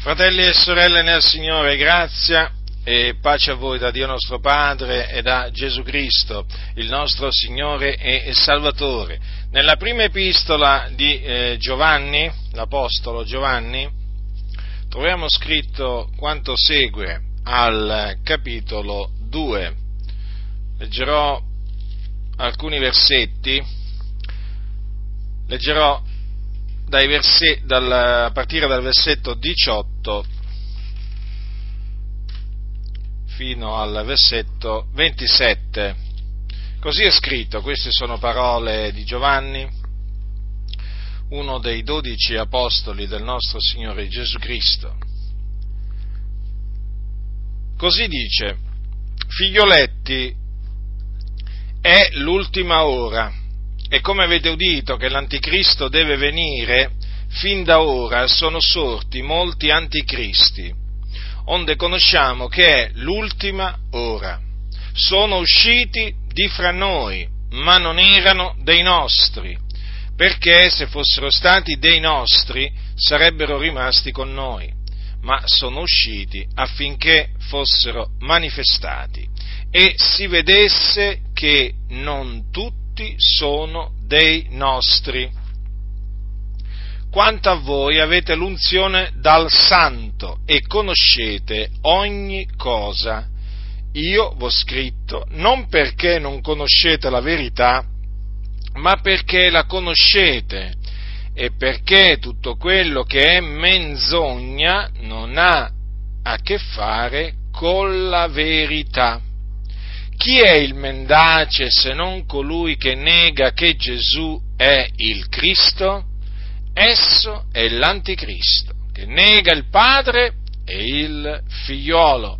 Fratelli e sorelle nel Signore, grazia e pace a voi da Dio nostro Padre e da Gesù Cristo, il nostro Signore e Salvatore. Nella prima epistola di eh, Giovanni, l'Apostolo Giovanni, troviamo scritto quanto segue al capitolo 2. Leggerò alcuni versetti, leggerò verset, dal, a partire dal versetto 18 fino al versetto 27. Così è scritto, queste sono parole di Giovanni, uno dei dodici apostoli del nostro Signore Gesù Cristo. Così dice, figlioletti, è l'ultima ora e come avete udito che l'anticristo deve venire, fin da ora sono sorti molti anticristi, onde conosciamo che è l'ultima ora. Sono usciti di fra noi, ma non erano dei nostri, perché se fossero stati dei nostri sarebbero rimasti con noi, ma sono usciti affinché fossero manifestati e si vedesse che non tutti tutti sono dei nostri. Quanto a voi avete l'unzione dal Santo e conoscete ogni cosa. Io v'ho scritto non perché non conoscete la verità, ma perché la conoscete e perché tutto quello che è menzogna non ha a che fare con la verità. Chi è il mendace se non colui che nega che Gesù è il Cristo? Esso è l'anticristo, che nega il Padre e il figliolo.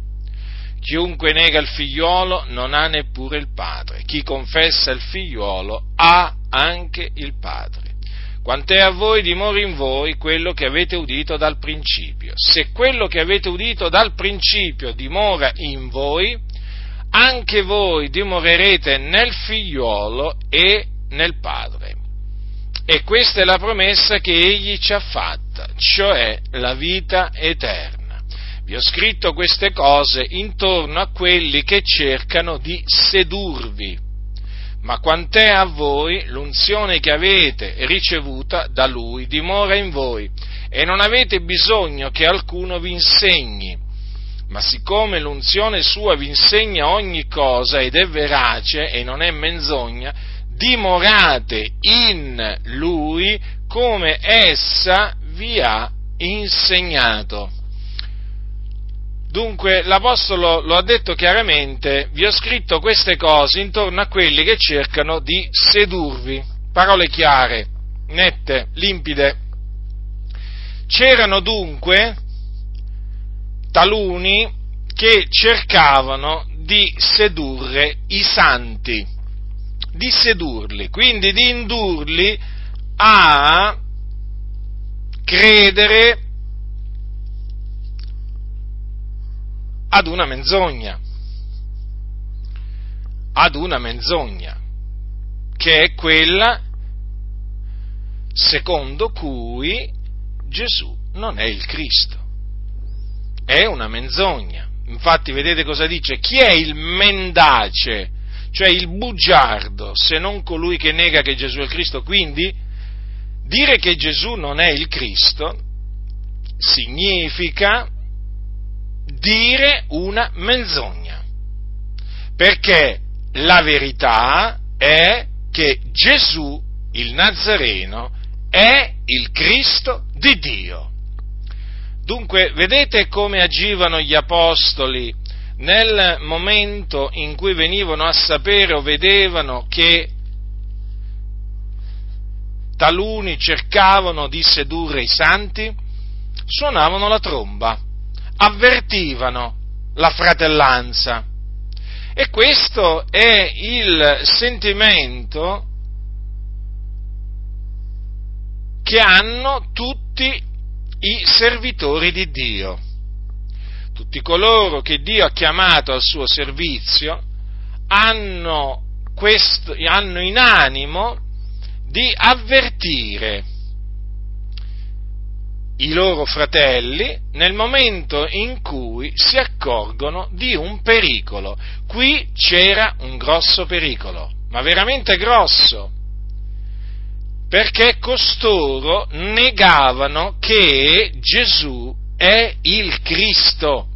Chiunque nega il figliolo non ha neppure il Padre. Chi confessa il figliolo ha anche il Padre. Quant'è a voi dimora in voi quello che avete udito dal principio. Se quello che avete udito dal principio dimora in voi, anche voi dimorerete nel figliuolo e nel Padre. E questa è la promessa che Egli ci ha fatta, cioè la vita eterna. Vi ho scritto queste cose intorno a quelli che cercano di sedurvi. Ma quant'è a voi l'unzione che avete ricevuta da Lui dimora in voi e non avete bisogno che alcuno vi insegni ma siccome l'unzione sua vi insegna ogni cosa ed è verace e non è menzogna, dimorate in lui come essa vi ha insegnato. Dunque l'Apostolo lo ha detto chiaramente, vi ho scritto queste cose intorno a quelli che cercano di sedurvi. Parole chiare, nette, limpide. C'erano dunque taluni che cercavano di sedurre i santi, di sedurli, quindi di indurli a credere ad una menzogna, ad una menzogna, che è quella secondo cui Gesù non è il Cristo è una menzogna. Infatti vedete cosa dice? Chi è il mendace, cioè il bugiardo, se non colui che nega che Gesù è il Cristo? Quindi dire che Gesù non è il Cristo significa dire una menzogna, perché la verità è che Gesù, il Nazareno, è il Cristo di Dio. Dunque, vedete come agivano gli apostoli nel momento in cui venivano a sapere o vedevano che taluni cercavano di sedurre i santi? Suonavano la tromba, avvertivano la fratellanza. E questo è il sentimento che hanno tutti i servitori di Dio. Tutti coloro che Dio ha chiamato al suo servizio hanno, questo, hanno in animo di avvertire i loro fratelli nel momento in cui si accorgono di un pericolo. Qui c'era un grosso pericolo, ma veramente grosso, perché costoro negavano che Gesù è il Cristo.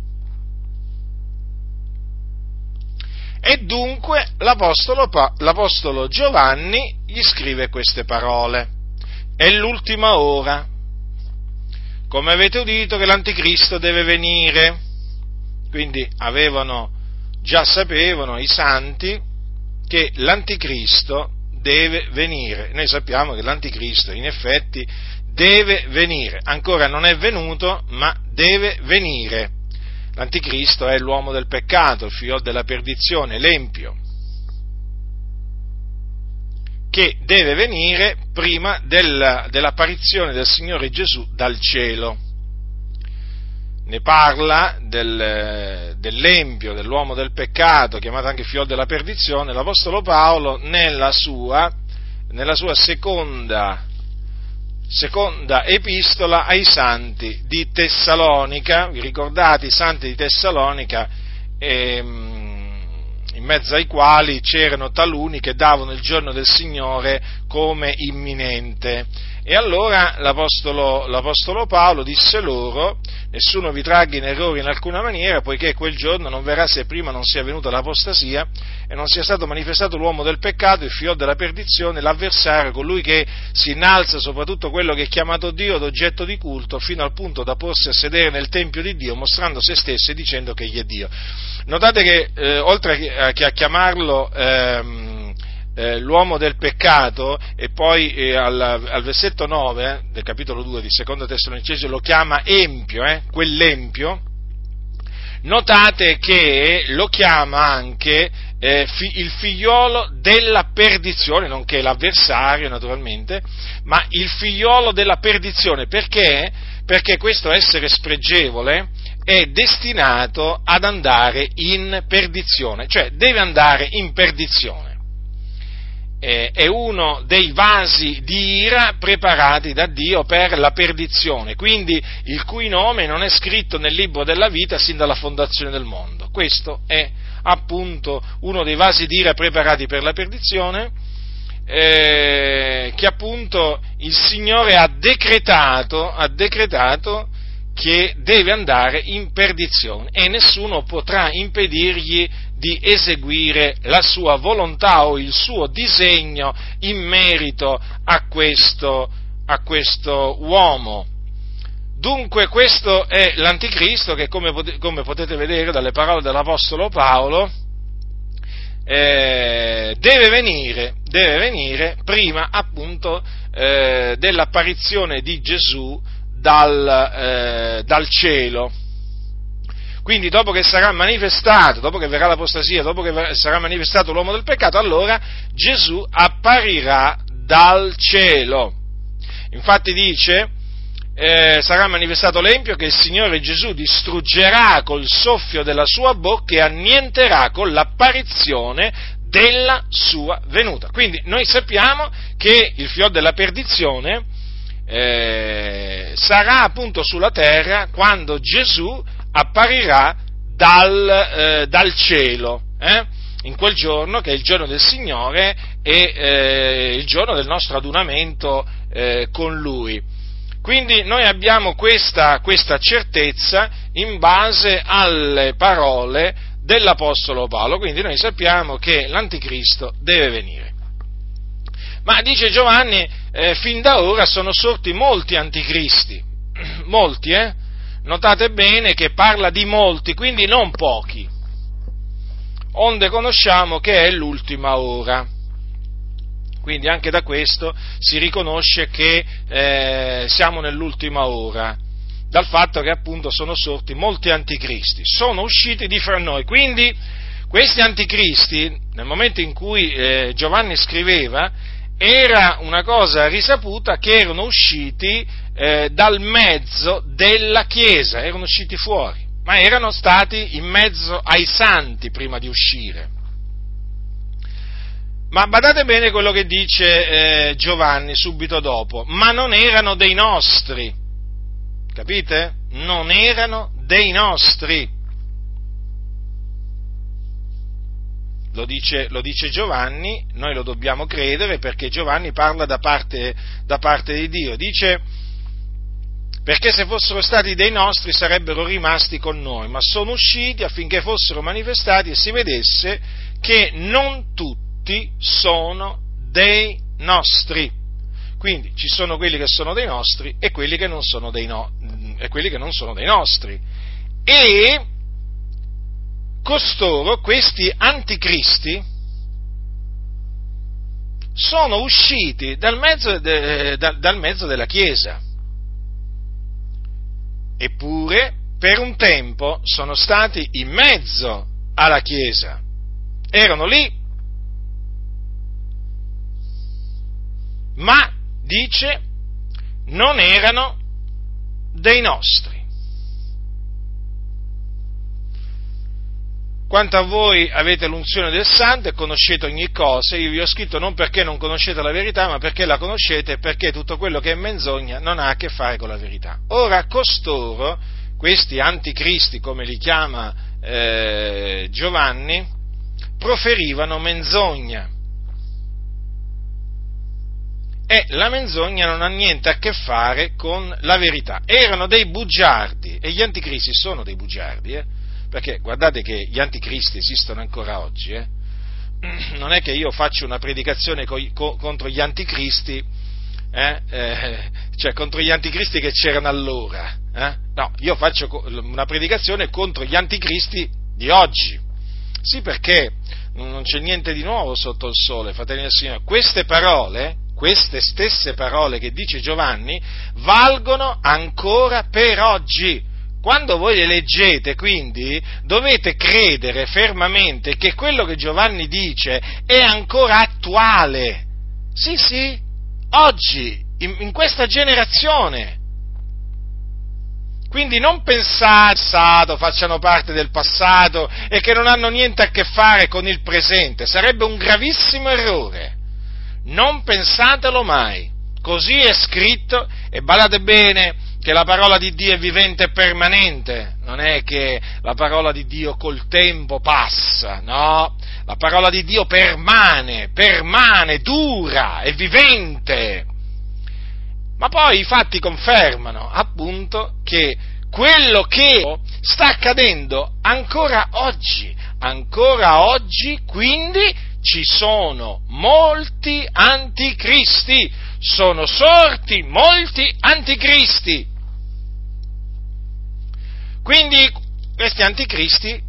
E dunque l'Apostolo, l'Apostolo Giovanni gli scrive queste parole. È l'ultima ora. Come avete udito che l'Anticristo deve venire. Quindi avevano, già sapevano i santi che l'Anticristo deve venire. Noi sappiamo che l'Anticristo in effetti deve venire. Ancora non è venuto, ma deve venire. L'anticristo è l'uomo del peccato, il figlio della perdizione, l'empio, che deve venire prima del, dell'apparizione del Signore Gesù dal cielo. Ne parla del, dell'empio, dell'uomo del peccato, chiamato anche figlio della perdizione, l'Apostolo Paolo nella sua, nella sua seconda seconda epistola ai santi di Tessalonica, vi ricordate i santi di Tessalonica, ehm, in mezzo ai quali c'erano taluni che davano il giorno del Signore come imminente. E allora l'Apostolo, l'Apostolo Paolo disse loro, nessuno vi tragga in errore in alcuna maniera, poiché quel giorno non verrà se prima non sia venuta l'apostasia e non sia stato manifestato l'uomo del peccato, il figlio della perdizione, l'avversario, colui che si innalza soprattutto quello che è chiamato Dio d'oggetto di culto, fino al punto da porsi a sedere nel Tempio di Dio, mostrando se stesso e dicendo che egli è Dio. Notate che eh, oltre a, che a chiamarlo... Ehm, eh, l'uomo del peccato e poi eh, al, al, versetto 9 eh, del capitolo 2 di seconda Tessalonicese lo chiama empio, eh, quell'empio, notate che lo chiama anche eh, fi, il figliolo della perdizione, nonché l'avversario naturalmente, ma il figliolo della perdizione, perché? Perché questo essere spregevole è destinato ad andare in perdizione, cioè deve andare in perdizione eh, è uno dei vasi di ira preparati da Dio per la perdizione, quindi il cui nome non è scritto nel libro della vita sin dalla fondazione del mondo. Questo è appunto uno dei vasi di ira preparati per la perdizione, eh, che appunto il Signore ha decretato, ha decretato che deve andare in perdizione e nessuno potrà impedirgli di eseguire la sua volontà o il suo disegno in merito a questo, a questo uomo. Dunque questo è l'anticristo che come, potete vedere dalle parole dell'Apostolo Paolo eh, deve, venire, deve, venire, prima appunto eh, dell'apparizione di Gesù dal, eh, dal cielo. Quindi dopo che sarà manifestato, dopo che verrà l'apostasia, dopo che sarà manifestato l'uomo del peccato, allora Gesù apparirà dal cielo. Infatti dice, eh, sarà manifestato l'empio che il Signore Gesù distruggerà col soffio della sua bocca e annienterà con l'apparizione della sua venuta. Quindi noi sappiamo che il fior della perdizione eh, sarà appunto sulla terra quando Gesù apparirà dal, eh, dal cielo, eh? in quel giorno che è il giorno del Signore e eh, il giorno del nostro adunamento eh, con Lui. Quindi noi abbiamo questa, questa certezza in base alle parole dell'Apostolo Paolo, quindi noi sappiamo che l'Anticristo deve venire. Ma dice Giovanni, eh, fin da ora sono sorti molti anticristi, molti, eh? Notate bene che parla di molti, quindi non pochi, onde conosciamo che è l'ultima ora. Quindi anche da questo si riconosce che eh, siamo nell'ultima ora, dal fatto che appunto sono sorti molti anticristi, sono usciti di fra noi. Quindi questi anticristi, nel momento in cui eh, Giovanni scriveva, era una cosa risaputa che erano usciti eh, dal mezzo della Chiesa, erano usciti fuori, ma erano stati in mezzo ai santi prima di uscire. Ma badate bene quello che dice eh, Giovanni subito dopo, ma non erano dei nostri. capite? Non erano dei nostri. Lo dice, lo dice, Giovanni, noi lo dobbiamo credere perché Giovanni parla da parte, da parte di Dio. Dice, perché se fossero stati dei nostri sarebbero rimasti con noi, ma sono usciti affinché fossero manifestati e si vedesse che non tutti sono dei nostri. Quindi ci sono quelli che sono dei nostri e quelli che non sono dei, no, che non sono dei nostri. E costoro, questi anticristi, sono usciti dal mezzo, de, dal, dal mezzo della Chiesa. Eppure, per un tempo, sono stati in mezzo alla Chiesa. Erano lì, ma, dice, non erano dei nostri. Quanto a voi avete l'unzione del santo e conoscete ogni cosa, io vi ho scritto non perché non conoscete la verità, ma perché la conoscete e perché tutto quello che è menzogna non ha a che fare con la verità. Ora, costoro, questi anticristi, come li chiama eh, Giovanni, proferivano menzogna. E la menzogna non ha niente a che fare con la verità. Erano dei bugiardi, e gli anticristi sono dei bugiardi, eh? Perché guardate che gli anticristi esistono ancora oggi, eh? non è che io faccio una predicazione co- co- contro gli anticristi, eh? Eh, cioè contro gli anticristi che c'erano allora, eh? no, io faccio co- una predicazione contro gli anticristi di oggi, sì perché non c'è niente di nuovo sotto il sole, fratelli del Signore, queste parole, queste stesse parole che dice Giovanni, valgono ancora per oggi, quando voi le leggete, quindi, dovete credere fermamente che quello che Giovanni dice è ancora attuale. Sì, sì, oggi, in, in questa generazione. Quindi non pensate che facciano parte del passato e che non hanno niente a che fare con il presente. Sarebbe un gravissimo errore. Non pensatelo mai. Così è scritto e badate bene, che la parola di Dio è vivente e permanente, non è che la parola di Dio col tempo passa, no, la parola di Dio permane, permane, dura, è vivente. Ma poi i fatti confermano appunto che quello che sta accadendo ancora oggi, ancora oggi, quindi ci sono molti anticristi, sono sorti molti anticristi. Quindi questi anticristi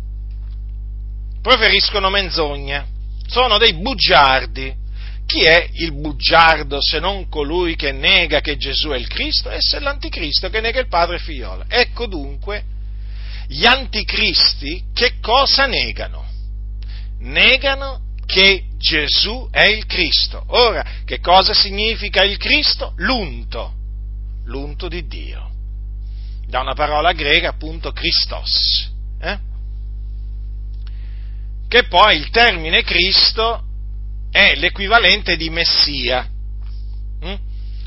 preferiscono menzogne, sono dei bugiardi. Chi è il bugiardo se non colui che nega che Gesù è il Cristo? Esso è l'anticristo che nega il Padre e il Figlio. Ecco dunque, gli anticristi che cosa negano? Negano che Gesù è il Cristo. Ora, che cosa significa il Cristo? L'unto, l'unto di Dio da una parola greca appunto Christos, eh? che poi il termine Cristo è l'equivalente di Messia, hm?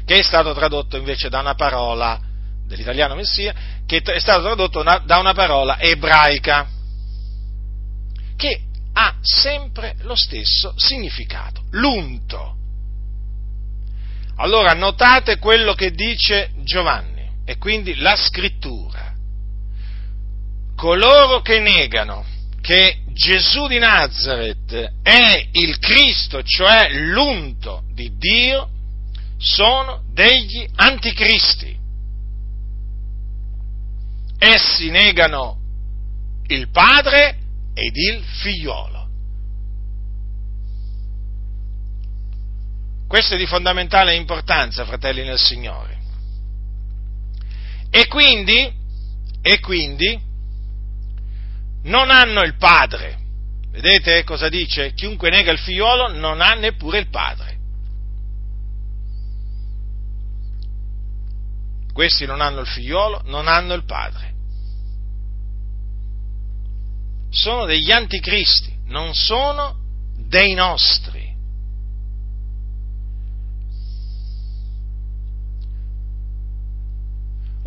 che è stato tradotto invece da una parola dell'italiano Messia, che è stato tradotto una, da una parola ebraica, che ha sempre lo stesso significato, l'unto. Allora notate quello che dice Giovanni e quindi la scrittura. Coloro che negano che Gesù di Nazareth è il Cristo, cioè l'unto di Dio, sono degli anticristi. Essi negano il Padre ed il Figliolo. Questo è di fondamentale importanza, fratelli nel Signore. E quindi, e quindi non hanno il padre. Vedete cosa dice? Chiunque nega il figliolo non ha neppure il padre. Questi non hanno il figliolo, non hanno il padre. Sono degli anticristi, non sono dei nostri.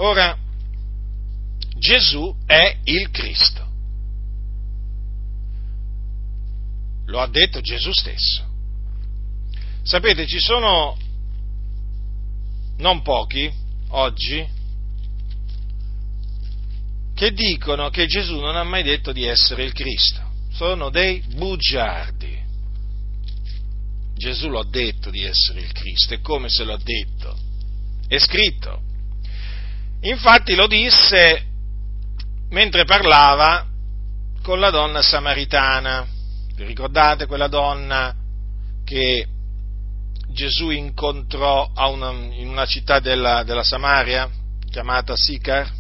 Ora, Gesù è il Cristo. Lo ha detto Gesù stesso. Sapete, ci sono non pochi oggi che dicono che Gesù non ha mai detto di essere il Cristo. Sono dei bugiardi. Gesù lo ha detto di essere il Cristo, e come se lo ha detto? È scritto. Infatti lo disse mentre parlava con la donna samaritana. Vi ricordate quella donna che Gesù incontrò una, in una città della, della Samaria chiamata Sicar?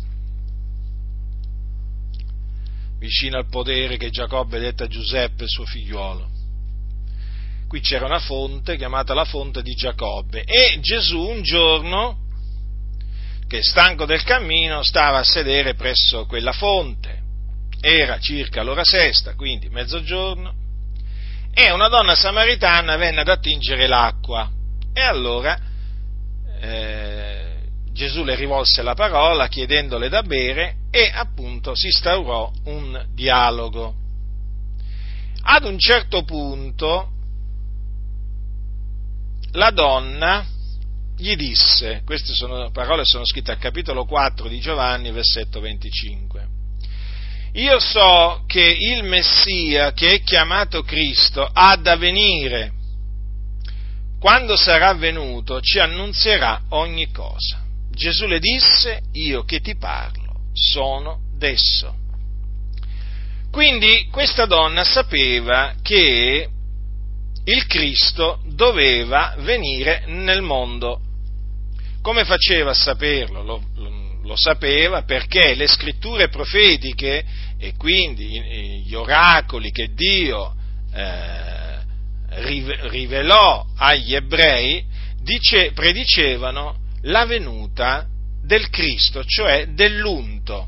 vicino al podere che Giacobbe dette a Giuseppe, suo figliuolo. Qui c'era una fonte chiamata la fonte di Giacobbe e Gesù un giorno, che stanco del cammino, stava a sedere presso quella fonte. Era circa l'ora sesta, quindi mezzogiorno, e una donna samaritana venne ad attingere l'acqua. E allora eh, Gesù le rivolse la parola chiedendole da bere e appunto si instaurò un dialogo. Ad un certo punto la donna gli disse, queste sono, parole sono scritte al capitolo 4 di Giovanni, versetto 25, io so che il Messia, che è chiamato Cristo, ha da venire. Quando sarà venuto ci annunzierà ogni cosa. Gesù le disse, io che ti parlo, sono d'esso. Quindi questa donna sapeva che il Cristo doveva venire nel mondo. Come faceva a saperlo? Lo, lo, lo sapeva perché le scritture profetiche e quindi gli oracoli che Dio eh, rivelò agli ebrei dice, predicevano la venuta del Cristo, cioè dell'unto.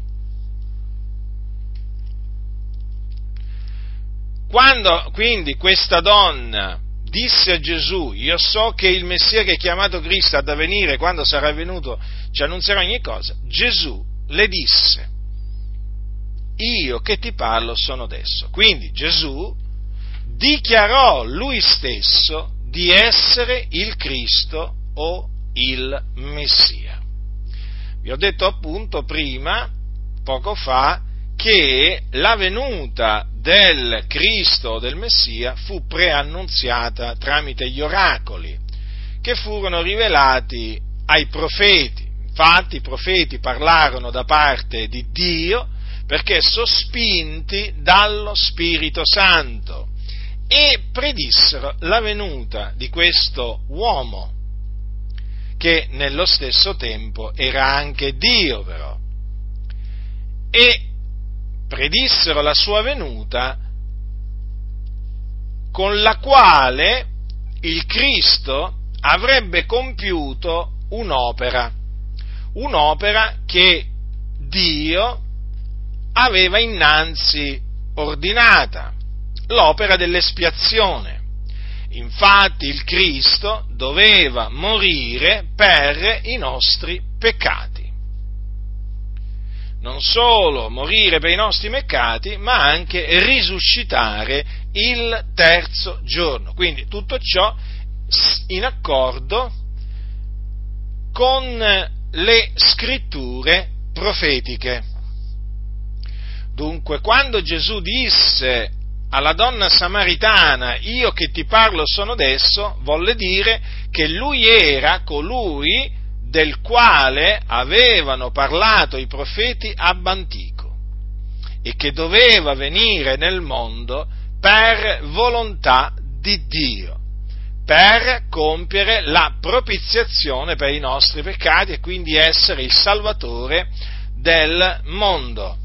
Quando quindi questa donna disse a Gesù, io so che il Messia che è chiamato Cristo ha da venire, quando sarà venuto ci annunzierà ogni cosa, Gesù le disse, io che ti parlo sono adesso. Quindi Gesù dichiarò lui stesso di essere il Cristo o il Messia. Vi ho detto appunto prima, poco fa, che la venuta del Cristo del Messia fu preannunziata tramite gli oracoli che furono rivelati ai profeti. Infatti i profeti parlarono da parte di Dio perché sospinti dallo Spirito Santo e predissero la venuta di questo uomo che nello stesso tempo era anche Dio però. E predissero la sua venuta con la quale il Cristo avrebbe compiuto un'opera, un'opera che Dio aveva innanzi ordinata, l'opera dell'espiazione. Infatti il Cristo doveva morire per i nostri peccati. Non solo morire per i nostri peccati, ma anche risuscitare il terzo giorno. Quindi tutto ciò in accordo con le scritture profetiche. Dunque, quando Gesù disse alla donna samaritana, io che ti parlo sono adesso, volle dire che lui era colui del quale avevano parlato i profeti ab antico e che doveva venire nel mondo per volontà di Dio, per compiere la propiziazione per i nostri peccati e quindi essere il Salvatore del mondo.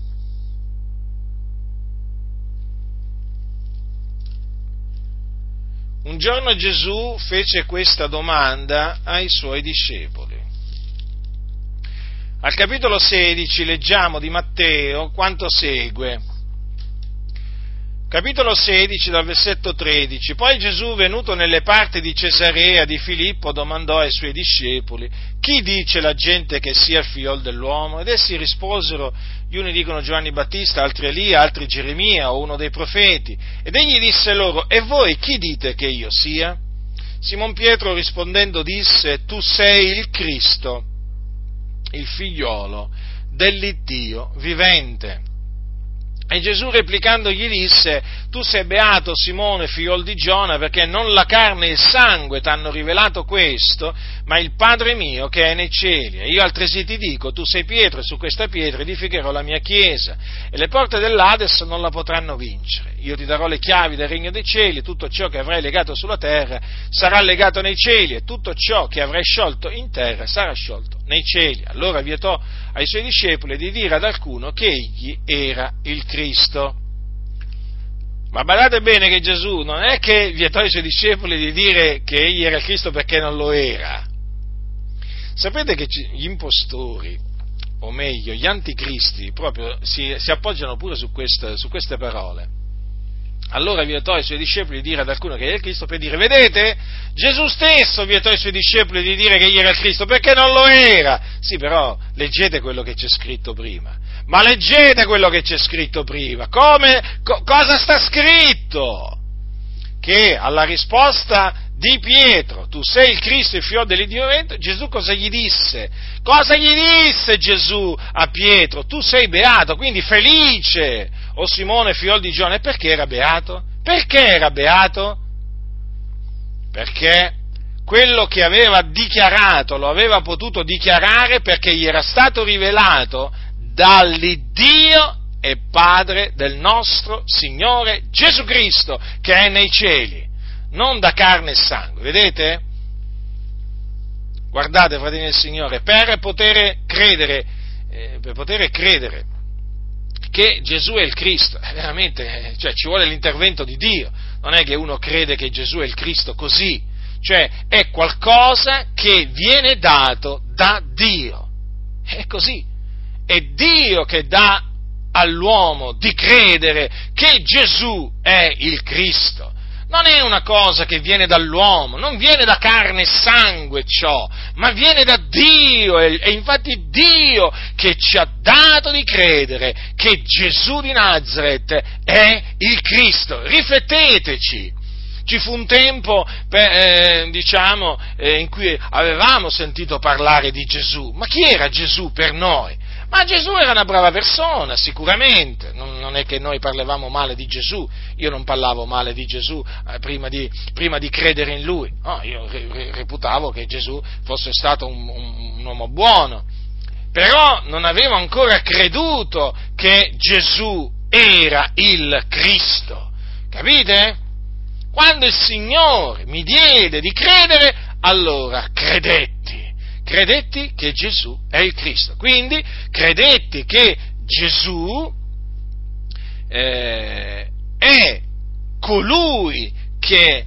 Un giorno Gesù fece questa domanda ai suoi discepoli. Al capitolo 16 leggiamo di Matteo quanto segue. capitolo 16 dal versetto 13. Poi Gesù, venuto nelle parti di Cesarea di Filippo, domandò ai suoi discepoli, chi dice la gente che sia il figliol dell'uomo? Ed essi risposero, gli uni dicono Giovanni Battista, altri Elia, altri Geremia o uno dei profeti. Ed egli disse loro, e voi chi dite che io sia? Simon Pietro rispondendo disse, tu sei il Cristo, il figliolo dell'Iddio vivente. E Gesù replicando gli disse, tu sei beato Simone, figliol di Giona, perché non la carne e il sangue ti hanno rivelato questo, ma il Padre mio che è nei cieli. E io altresì ti dico, tu sei Pietro e su questa pietra edificherò la mia chiesa, e le porte dell'Ades non la potranno vincere. Io ti darò le chiavi del regno dei cieli, tutto ciò che avrai legato sulla terra sarà legato nei cieli, e tutto ciò che avrai sciolto in terra sarà sciolto nei cieli. Allora vietò ai suoi discepoli di dire ad alcuno che egli era il Cristo. Ma badate bene che Gesù non è che vietò ai suoi discepoli di dire che egli era il Cristo perché non lo era. Sapete che gli impostori, o meglio, gli anticristi, proprio si, si appoggiano pure su queste, su queste parole. Allora vietò ai suoi discepoli di dire ad alcuno che era il Cristo per dire, vedete, Gesù stesso vietò ai suoi discepoli di dire che egli era il Cristo perché non lo era. Sì, però leggete quello che c'è scritto prima. Ma leggete quello che c'è scritto prima. Come, co- cosa sta scritto? Che alla risposta di Pietro, tu sei il Cristo, il figlio dell'Iddio Gesù cosa gli disse? Cosa gli disse Gesù a Pietro? Tu sei beato, quindi felice, o Simone, figlio di Giona. E perché era beato? Perché era beato? Perché quello che aveva dichiarato lo aveva potuto dichiarare perché gli era stato rivelato dall'Iddio e Padre del nostro Signore Gesù Cristo che è nei cieli non da carne e sangue, vedete? Guardate, fratelli del Signore, per poter credere, eh, per poter credere che Gesù è il Cristo, eh, veramente, cioè ci vuole l'intervento di Dio, non è che uno crede che Gesù è il Cristo così, cioè è qualcosa che viene dato da Dio, è così, è Dio che dà all'uomo di credere che Gesù è il Cristo non è una cosa che viene dall'uomo, non viene da carne e sangue ciò, ma viene da Dio, e infatti Dio che ci ha dato di credere che Gesù di Nazareth è il Cristo. Rifletteteci. Ci fu un tempo, eh, diciamo, eh, in cui avevamo sentito parlare di Gesù, ma chi era Gesù per noi? Ma Gesù era una brava persona, sicuramente, non, non, è che noi parlavamo male di Gesù, io non parlavo male di Gesù eh, prima, di, prima, di, credere in Lui, no, io re, reputavo che Gesù fosse stato un, un, un uomo buono, però non avevo ancora creduto che Gesù era il Cristo, capite? Quando il Signore mi diede di credere, allora credetti credetti che Gesù è il Cristo. Quindi credetti che Gesù eh, è colui che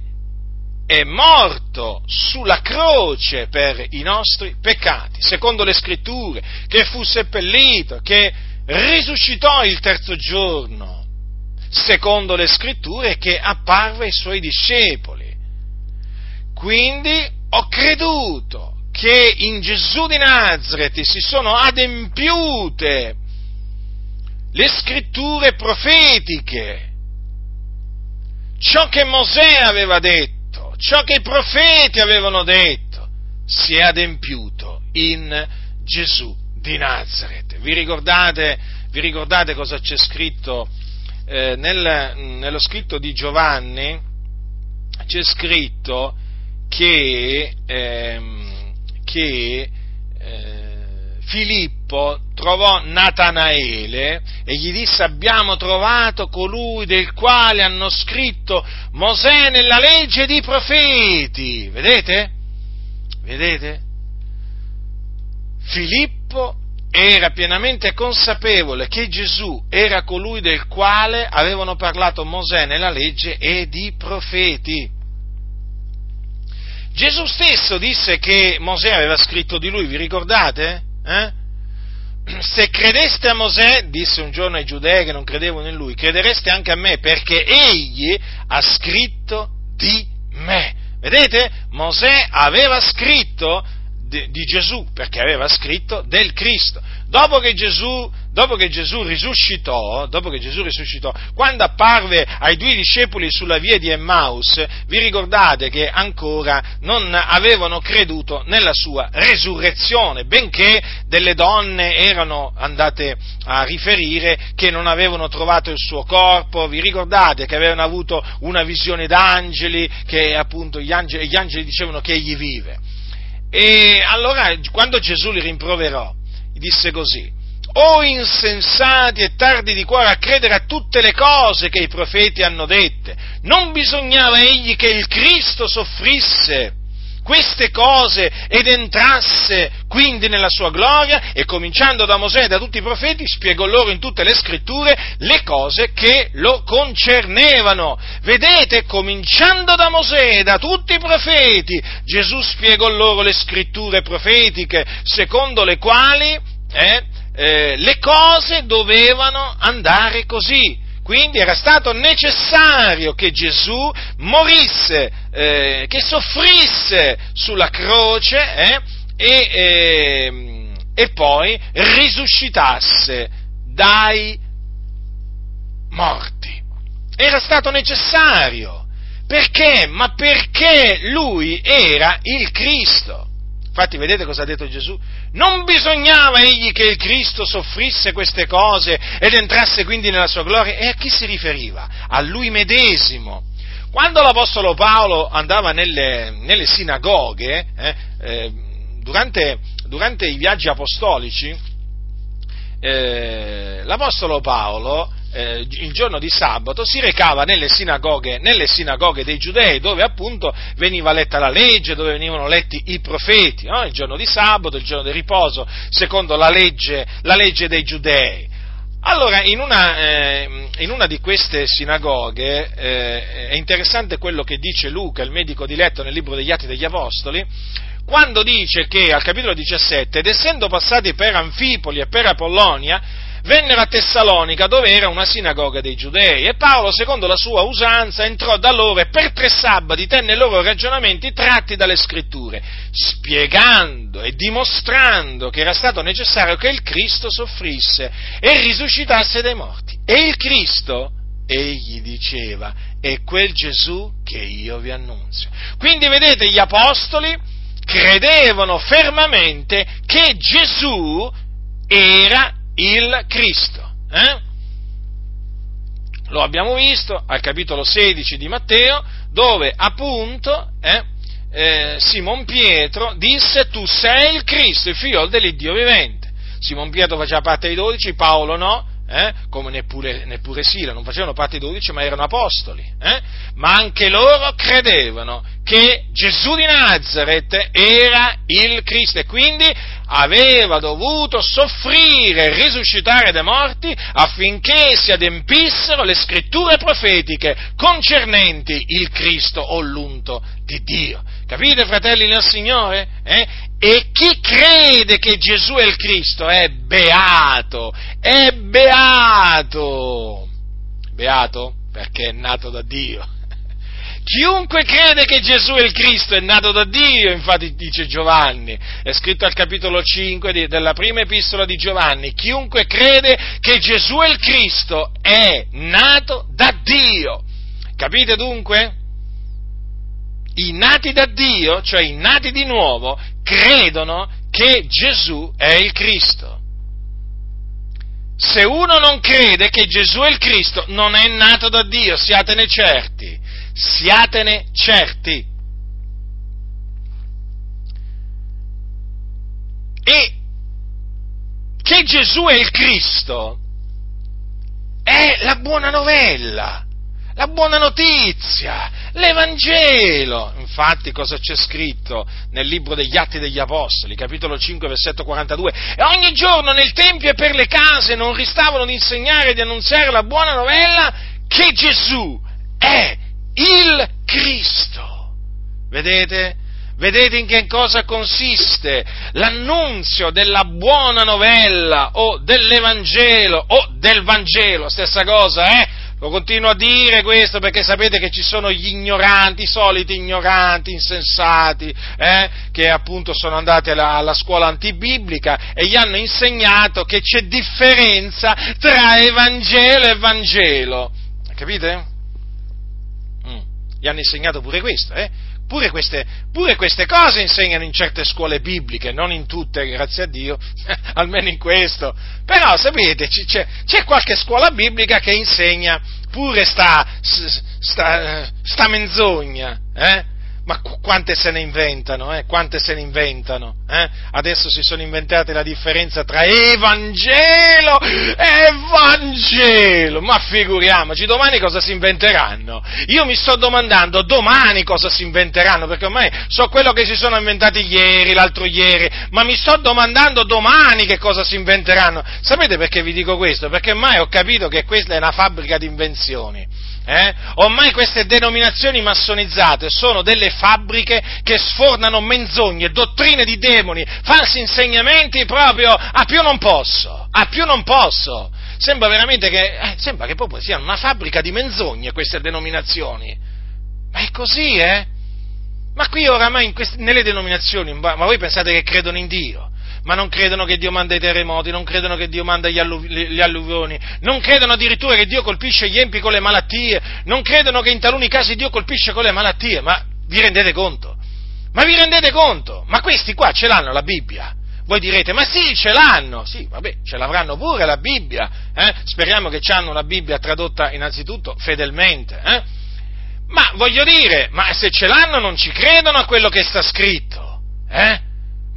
è morto sulla croce per i nostri peccati, secondo le scritture, che fu seppellito, che risuscitò il terzo giorno, secondo le scritture, che apparve ai suoi discepoli. Quindi ho creduto che in Gesù di Nazareth si sono adempiute le scritture profetiche, ciò che Mosè aveva detto, ciò che i profeti avevano detto, si è adempiuto in Gesù di Nazareth. Vi ricordate, vi ricordate cosa c'è scritto eh, nel, nello scritto di Giovanni? C'è scritto che ehm, che eh, Filippo trovò Natanaele e gli disse abbiamo trovato colui del quale hanno scritto Mosè nella legge di profeti. Vedete? Vedete? Filippo era pienamente consapevole che Gesù era colui del quale avevano parlato Mosè nella legge e i profeti. Gesù stesso disse che Mosè aveva scritto di lui, vi ricordate? Eh? se credeste a Mosè, disse un giorno ai giudei che non credevano in lui, credereste anche a me perché egli ha scritto di me. Vedete? Mosè aveva scritto di, Gesù perché aveva scritto del Cristo. Dopo che Gesù dopo che Gesù risuscitò, dopo che Gesù risuscitò, quando apparve ai due discepoli sulla via di Emmaus, vi ricordate che ancora non avevano creduto nella sua resurrezione, benché delle donne erano andate a riferire che non avevano trovato il suo corpo, vi ricordate che avevano avuto una visione d'angeli, che appunto gli angeli, gli angeli dicevano che egli vive. E allora quando Gesù li rimproverò, disse così, o insensati e tardi di cuore a credere a tutte le cose che i profeti hanno dette. Non bisognava egli che il Cristo soffrisse queste cose ed entrasse quindi nella sua gloria e cominciando da Mosè e da tutti i profeti spiegò loro in tutte le scritture le cose che lo concernevano. Vedete, cominciando da Mosè e da tutti i profeti, Gesù spiegò loro le scritture profetiche secondo le quali eh, eh, le cose dovevano andare così. Quindi era stato necessario che Gesù morisse, eh, che soffrisse sulla croce eh, e, ehm, e poi risuscitasse dai morti. Era stato necessario. Perché? Ma perché lui era il Cristo. Infatti vedete cosa ha detto Gesù? Non bisognava egli che il Cristo soffrisse queste cose ed entrasse quindi nella sua gloria. E a chi si riferiva? A lui medesimo. Quando l'Apostolo Paolo andava nelle, nelle sinagoghe, eh, eh, durante, durante, i viaggi apostolici, eh, l'Apostolo Paolo eh, il giorno di sabato si recava nelle sinagoghe, nelle sinagoghe, dei giudei dove appunto veniva letta la legge, dove venivano letti i profeti, no? il giorno di sabato, il giorno del riposo, secondo la legge, la legge dei giudei. Allora, in una, eh, in una, di queste sinagoghe eh, è interessante quello che dice Luca, il medico diletto nel libro degli Atti degli Apostoli, quando dice che al capitolo 17, ed essendo passati per Anfipoli e per Apollonia, vennero a Tessalonica dove era una sinagoga dei giudei e Paolo, secondo la sua usanza, entrò da loro e per tre sabati tenne i loro ragionamenti tratti dalle scritture, spiegando e dimostrando che era stato necessario che il Cristo soffrisse e risuscitasse dai morti. E il Cristo, egli diceva, è quel Gesù che io vi annunzio. Quindi vedete, gli apostoli credevano fermamente che Gesù era il Cristo. Eh? Lo abbiamo visto al capitolo 16 di Matteo, dove appunto eh, eh, Simon Pietro disse tu sei il Cristo, il figlio dell'Iddio vivente. Simon Pietro faceva parte dei dodici, Paolo no, eh? come neppure, neppure Sila, non facevano parte dei dodici ma erano apostoli, eh? ma anche loro credevano che Gesù di Nazareth era il Cristo e quindi aveva dovuto soffrire e risuscitare dai morti affinché si adempissero le scritture profetiche concernenti il Cristo o l'unto di Dio. Capite, fratelli nel Signore? Eh? E chi crede che Gesù è il Cristo è beato, è beato. Beato perché è nato da Dio. Chiunque crede che Gesù è il Cristo è nato da Dio, infatti dice Giovanni, è scritto al capitolo 5 della prima epistola di Giovanni, chiunque crede che Gesù è il Cristo è nato da Dio. Capite dunque? I nati da Dio, cioè i nati di nuovo, credono che Gesù è il Cristo. Se uno non crede che Gesù è il Cristo, non è nato da Dio, siatene certi siatene certi. E che Gesù è il Cristo è la buona novella, la buona notizia, l'Evangelo. Infatti cosa c'è scritto nel libro degli Atti degli Apostoli, capitolo 5, versetto 42? E ogni giorno nel Tempio e per le case non ristavano di insegnare e di annunziare la buona novella che Gesù è il Cristo. Vedete? Vedete in che cosa consiste l'annunzio della buona novella o dell'Evangelo o del Vangelo, stessa cosa, eh? Lo continuo a dire questo perché sapete che ci sono gli ignoranti, i soliti ignoranti, insensati, eh, che appunto sono andati alla, alla, scuola antibiblica e gli hanno insegnato che c'è differenza tra Evangelo e Vangelo. Capite? Gli hanno insegnato pure questo, eh? Pure queste, pure queste, cose insegnano in certe scuole bibliche, non in tutte, grazie a Dio, almeno in questo. Però sapete, c'è, c'è qualche scuola biblica che insegna pure sta, sta, sta menzogna, eh? Ma quante se ne inventano, eh? Quante se ne inventano, eh? Adesso si sono inventate la differenza tra Evangelo e Vangelo. Ma figuriamoci, domani cosa si inventeranno? Io mi sto domandando domani cosa si inventeranno, perché ormai so quello che si sono inventati ieri, l'altro ieri, ma mi sto domandando domani che cosa si inventeranno. Sapete perché vi dico questo? Perché ormai ho capito che questa è una fabbrica di invenzioni. Eh? Ormai queste denominazioni massonizzate sono delle fabbriche che sfornano menzogne, dottrine di demoni, falsi insegnamenti proprio a più non posso, a più non posso. Sembra veramente che, eh, sembra che proprio siano una fabbrica di menzogne queste denominazioni. Ma è così, eh? Ma qui oramai queste, nelle denominazioni, ma voi pensate che credono in Dio? Ma non credono che Dio manda i terremoti, non credono che Dio manda gli, alluv- gli alluvioni, non credono addirittura che Dio colpisce gli empi con le malattie, non credono che in taluni casi Dio colpisce con le malattie, ma vi rendete conto? Ma vi rendete conto? Ma questi qua ce l'hanno la Bibbia? Voi direte, ma sì, ce l'hanno, sì, vabbè, ce l'avranno pure la Bibbia, eh? speriamo che ci hanno una Bibbia tradotta innanzitutto fedelmente, eh? ma voglio dire, ma se ce l'hanno non ci credono a quello che sta scritto, eh?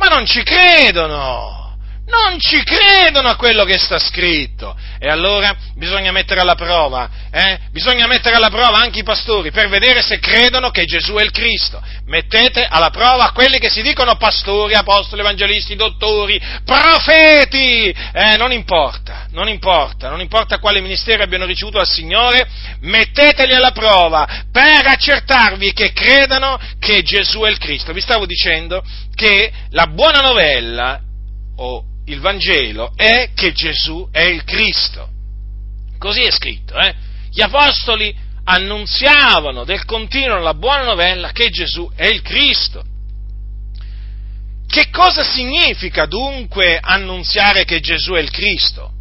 Ma non ci credono! Non ci credono a quello che sta scritto. E allora bisogna mettere alla prova, eh? Bisogna mettere alla prova anche i pastori per vedere se credono che Gesù è il Cristo. Mettete alla prova quelli che si dicono pastori, apostoli, evangelisti, dottori, profeti. Eh, non importa, non importa, non importa quale ministero abbiano ricevuto dal Signore, metteteli alla prova per accertarvi che credano che Gesù è il Cristo. Vi stavo dicendo che la buona novella o il Vangelo è che Gesù è il Cristo. Così è scritto, eh? Gli apostoli annunziavano del continuo la buona novella che Gesù è il Cristo. Che cosa significa dunque annunziare che Gesù è il Cristo?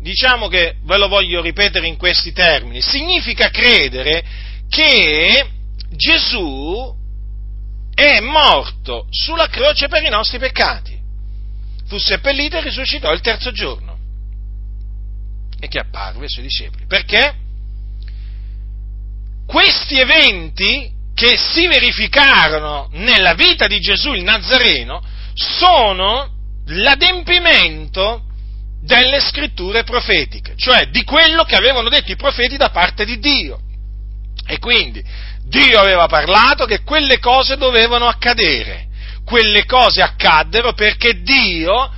Diciamo che ve lo voglio ripetere in questi termini. Significa credere che Gesù è morto sulla croce per i nostri peccati, fu seppellito e risuscitò il terzo giorno e che apparve ai suoi discepoli. Perché? Questi eventi che si verificarono nella vita di Gesù il Nazareno sono l'adempimento delle scritture profetiche, cioè di quello che avevano detto i profeti da parte di Dio. E quindi Dio aveva parlato che quelle cose dovevano accadere. Quelle cose accaddero perché Dio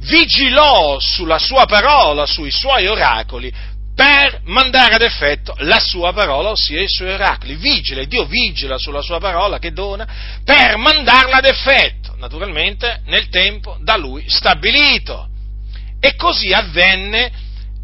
vigilò sulla sua parola, sui suoi oracoli, per mandare ad effetto la sua parola, ossia i suoi oracoli. Vigila, Dio vigila sulla sua parola che dona per mandarla ad effetto, naturalmente nel tempo da lui stabilito. E così avvenne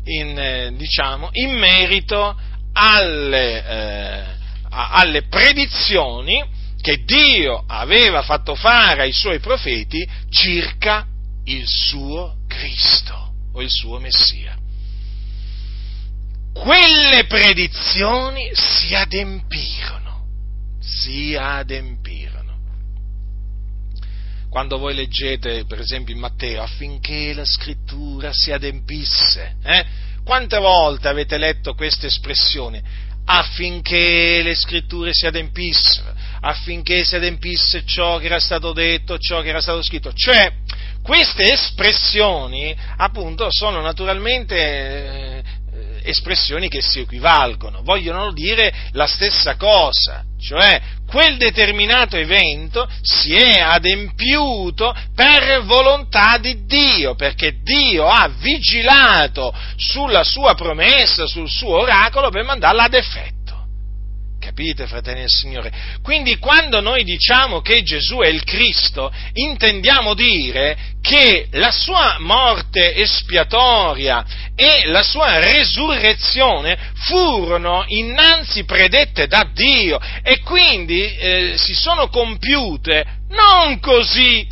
in, eh, diciamo, in merito alle, eh, alle predizioni che Dio aveva fatto fare ai suoi profeti circa il suo Cristo o il suo Messia. Quelle predizioni si adempirono, si adempirono. Quando voi leggete, per esempio, in Matteo, affinché la scrittura si adempisse, eh? quante volte avete letto questa espressione? Affinché le scritture si adempissero, affinché si adempisse ciò che era stato detto, ciò che era stato scritto. Cioè, queste espressioni, appunto, sono naturalmente eh, espressioni che si equivalgono, vogliono dire la stessa cosa, cioè quel determinato evento si è adempiuto per volontà di Dio, perché Dio ha vigilato sulla sua promessa, sul suo oracolo per mandarla ad effetto. Capite, fratelli del Signore? Quindi quando noi diciamo che Gesù è il Cristo, intendiamo dire che la sua morte espiatoria e la sua resurrezione furono innanzi predette da Dio e quindi eh, si sono compiute non così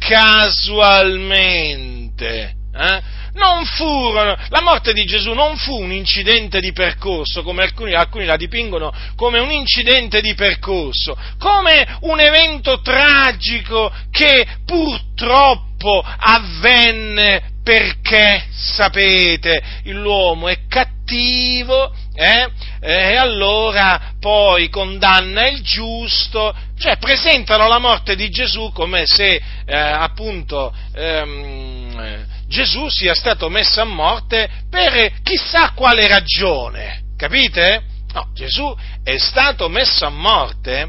casualmente. Eh? Non furono, la morte di Gesù non fu un incidente di percorso, come alcuni, alcuni, la dipingono come un incidente di percorso, come un evento tragico che purtroppo avvenne perché, sapete, l'uomo è cattivo eh? e allora poi condanna il giusto, cioè presentano la morte di Gesù come se eh, appunto ehm, Gesù sia stato messo a morte per chissà quale ragione, capite? No, Gesù è stato messo a morte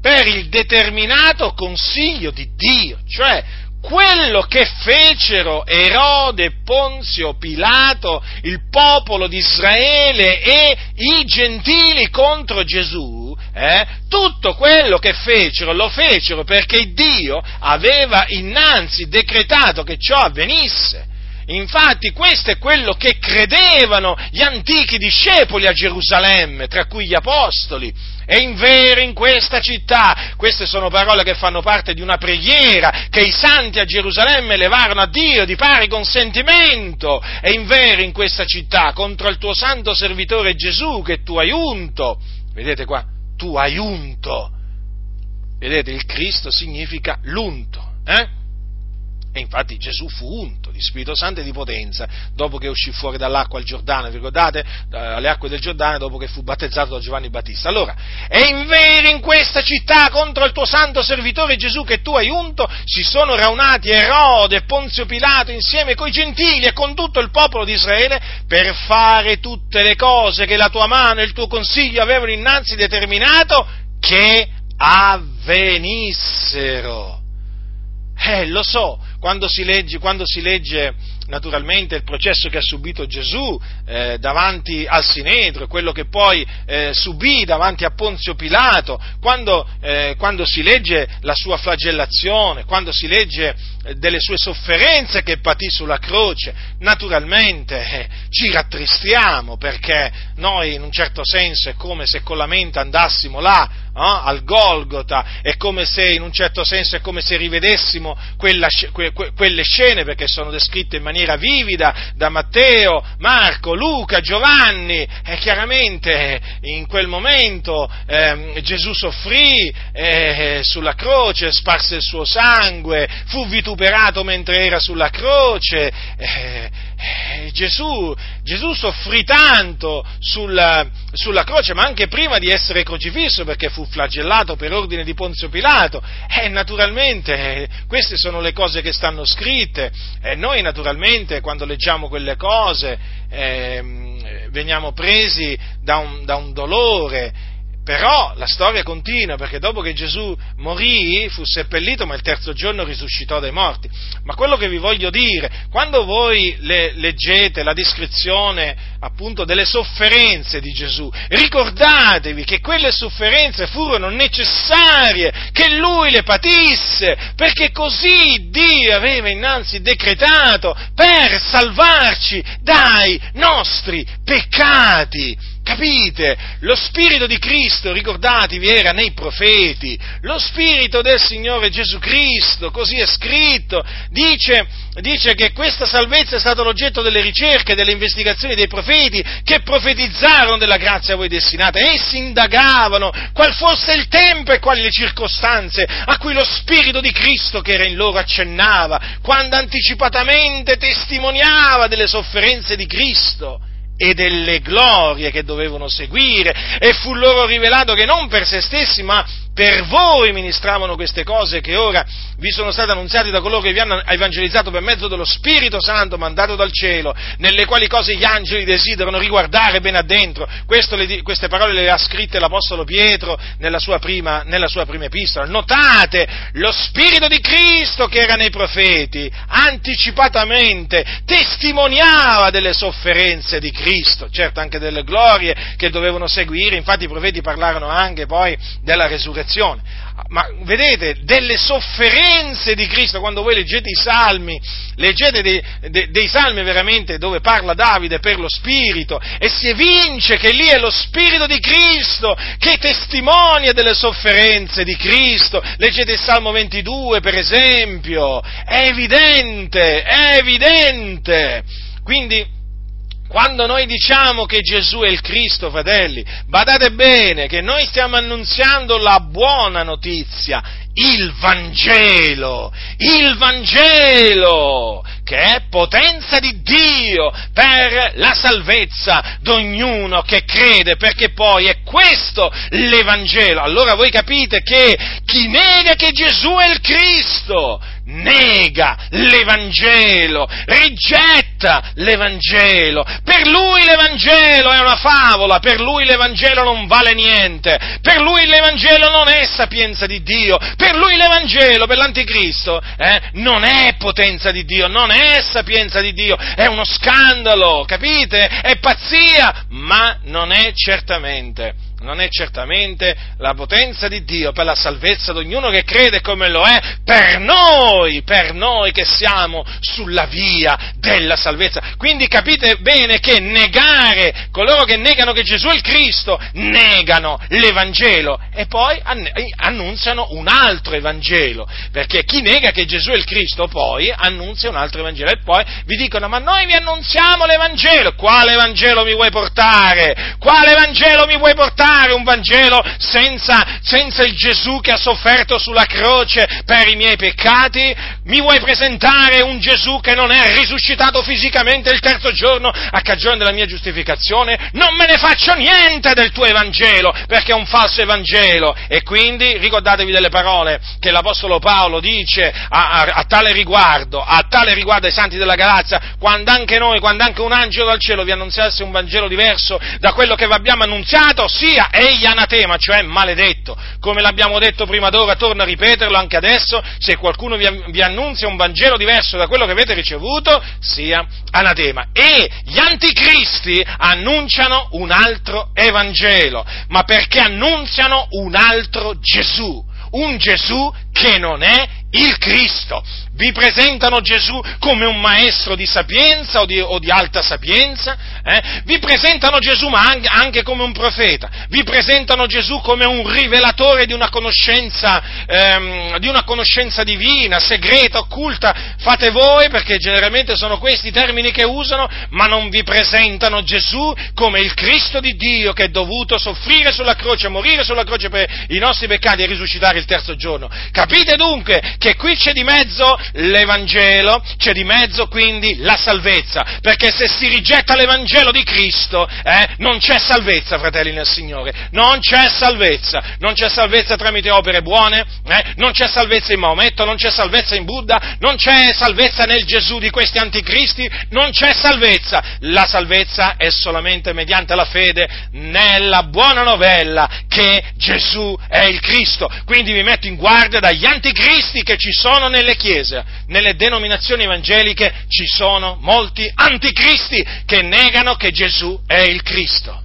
per il determinato consiglio di Dio, cioè quello che fecero Erode, Ponzio, Pilato, il popolo di Israele e i gentili contro Gesù, eh, tutto quello che fecero lo fecero perché Dio aveva innanzi decretato che ciò avvenisse. Infatti questo è quello che credevano gli antichi discepoli a Gerusalemme, tra cui gli apostoli. E in vero in questa città, queste sono parole che fanno parte di una preghiera che i santi a Gerusalemme levarono a Dio di pari consentimento. E in vero in questa città, contro il tuo santo servitore Gesù che tu hai unto, vedete qua, tu hai unto. Vedete, il Cristo significa l'unto. Eh? E infatti Gesù fu unto di Spirito Santo e di potenza dopo che uscì fuori dall'acqua al Giordano, vi ricordate? Alle acque del Giordano dopo che fu battezzato da Giovanni Battista. Allora, è in vero in questa città contro il tuo santo servitore Gesù che tu hai unto si sono raunati Erode e Ponzio Pilato insieme coi gentili e con tutto il popolo di Israele per fare tutte le cose che la tua mano e il tuo consiglio avevano innanzi determinato che avvenissero. Eh, lo so, quando si legge, quando si legge naturalmente il processo che ha subito Gesù eh, davanti al Sinedro, quello che poi eh, subì davanti a Ponzio Pilato, quando, eh, quando, si legge la sua flagellazione, quando si legge eh, delle sue sofferenze che patì sulla croce, naturalmente eh, ci rattristiamo perché noi in un certo senso è come se con la mente andassimo là eh, al Golgota, è come se in un certo senso è come se rivedessimo quella, que, que, quelle scene perché sono descritte in maniera vivida da Matteo, Marco, Luca, Giovanni. E chiaramente in quel momento eh, Gesù soffrì eh, sulla croce, sparse il suo sangue, fu vituperato mentre era sulla croce, eh, Gesù, Gesù, soffrì tanto sulla, sulla, croce, ma anche prima di essere crocifisso, perché fu flagellato per ordine di Ponzio Pilato. E naturalmente eh, queste sono le cose che stanno scritte. E noi naturalmente quando leggiamo quelle cose eh, veniamo presi da un, da un dolore però la storia continua perché dopo che Gesù morì fu seppellito ma il terzo giorno risuscitò dai morti. Ma quello che vi voglio dire, quando voi le, leggete la descrizione appunto delle sofferenze di Gesù, ricordatevi che quelle sofferenze furono necessarie, che lui le patisse, perché così Dio aveva innanzi decretato per salvarci dai nostri peccati. Capite? Lo Spirito di Cristo, ricordatevi, era nei profeti. Lo Spirito del Signore Gesù Cristo, così è scritto, dice, dice che questa salvezza è stata l'oggetto delle ricerche, delle investigazioni dei profeti che profetizzarono della grazia a voi destinata. Essi indagavano qual fosse il tempo e quali le circostanze a cui lo Spirito di Cristo che era in loro accennava, quando anticipatamente testimoniava delle sofferenze di Cristo e delle glorie che dovevano seguire, e fu loro rivelato che non per se stessi, ma per voi ministravano queste cose che ora vi sono state annunziate da coloro che vi hanno evangelizzato per mezzo dello Spirito Santo mandato dal cielo, nelle quali cose gli angeli desiderano riguardare bene addentro. Le, queste parole le ha scritte l'Apostolo Pietro nella sua, prima, nella sua prima epistola. Notate, lo Spirito di Cristo che era nei profeti, anticipatamente testimoniava delle sofferenze di Cristo, certo anche delle glorie che dovevano seguire, infatti i profeti parlarono anche poi della resurrezione, ma vedete, delle sofferenze di Cristo, quando voi leggete i salmi, leggete dei, dei, dei salmi veramente dove parla Davide per lo Spirito e si evince che lì è lo Spirito di Cristo che testimonia delle sofferenze di Cristo, leggete il Salmo 22 per esempio, è evidente, è evidente, quindi quando noi diciamo che Gesù è il Cristo, fratelli, badate bene che noi stiamo annunziando la buona notizia, il Vangelo, il Vangelo, che è potenza di Dio per la salvezza di ognuno che crede, perché poi è questo l'Evangelo. Allora voi capite che chi nega che Gesù è il Cristo, nega l'Evangelo, rigetta l'Evangelo. Per lui l'Evangelo è una favola, per lui l'Evangelo non vale niente, per lui l'Evangelo non è sapienza di Dio, per lui l'Evangelo, per l'Anticristo, eh, non è potenza di Dio, non è sapienza di Dio, è uno scandalo, capite? È pazzia, ma non è certamente non è certamente la potenza di Dio per la salvezza di ognuno che crede come lo è per noi, per noi che siamo sulla via della salvezza. Quindi capite bene che negare, coloro che negano che Gesù è il Cristo, negano l'Evangelo e poi annunziano un altro Evangelo, perché chi nega che Gesù è il Cristo poi annunzia un altro Evangelo e poi vi dicono ma noi vi annunziamo l'Evangelo, quale Evangelo mi vuoi portare? Quale Evangelo mi vuoi portare? Proclamare un Vangelo senza, senza il Gesù che ha sofferto sulla croce per i miei peccati? Mi vuoi presentare un Gesù che non è risuscitato fisicamente il terzo giorno a cagione della mia giustificazione? Non me ne faccio niente del tuo Evangelo, perché è un falso Evangelo. E quindi ricordatevi delle parole che l'Apostolo Paolo dice a, a, a tale riguardo, a tale riguardo ai santi della Galazia, quando anche noi, quando anche un angelo dal cielo vi annunziasse un Vangelo diverso da quello che vi abbiamo annunziato, sia sia egli anatema, cioè maledetto. Come l'abbiamo detto prima d'ora, torno a ripeterlo anche adesso, se qualcuno vi, vi annunzia un Vangelo diverso da quello che avete ricevuto, sia anatema. E gli anticristi annunciano un altro Evangelo, ma perché annunziano un altro Gesù, un Gesù che non è il Cristo vi presentano Gesù come un maestro di sapienza o di, o di alta sapienza, eh? vi presentano Gesù ma anche, anche, come un profeta, vi presentano Gesù come un rivelatore di una conoscenza, ehm, di una conoscenza divina, segreta, occulta, fate voi perché generalmente sono questi i termini che usano, ma non vi presentano Gesù come il Cristo di Dio che è dovuto soffrire sulla croce, morire sulla croce per i nostri peccati e risuscitare il terzo giorno. Capite dunque che qui c'è di mezzo l'Evangelo, c'è di mezzo quindi la salvezza, perché se si rigetta l'Evangelo di Cristo, eh, non c'è salvezza, fratelli nel Signore, non c'è salvezza, non c'è salvezza tramite opere buone, eh, non c'è salvezza in Maometto, non c'è salvezza in Buddha, non c'è salvezza nel Gesù di questi anticristi, non c'è salvezza, la salvezza è solamente mediante la fede nella buona novella che Gesù è il Cristo, quindi vi metto in guardia dagli anticristi che ci sono nelle chiese, nelle denominazioni evangeliche ci sono molti anticristi che negano che Gesù è il Cristo.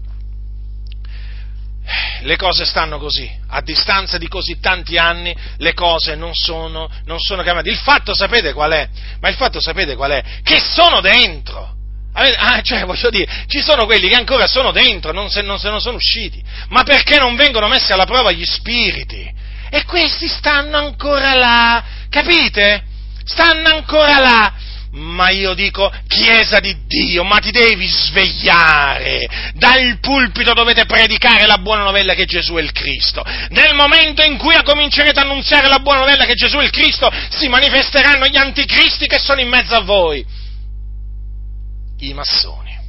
Le cose stanno così, a distanza di così tanti anni le cose non sono, non sono cambiate. Il fatto sapete qual è? Ma il fatto sapete qual è? Che sono dentro. Ah, cioè, voglio dire, ci sono quelli che ancora sono dentro, non se, non se ne sono usciti. Ma perché non vengono messi alla prova gli spiriti? E questi stanno ancora là, capite? stanno ancora là. Ma io dico, Chiesa di Dio, ma ti devi svegliare. Dal pulpito dovete predicare la buona novella che Gesù è il Cristo. Nel momento in cui comincerete a annunziare la buona novella che Gesù è il Cristo, si manifesteranno gli anticristi che sono in mezzo a voi. I massoni.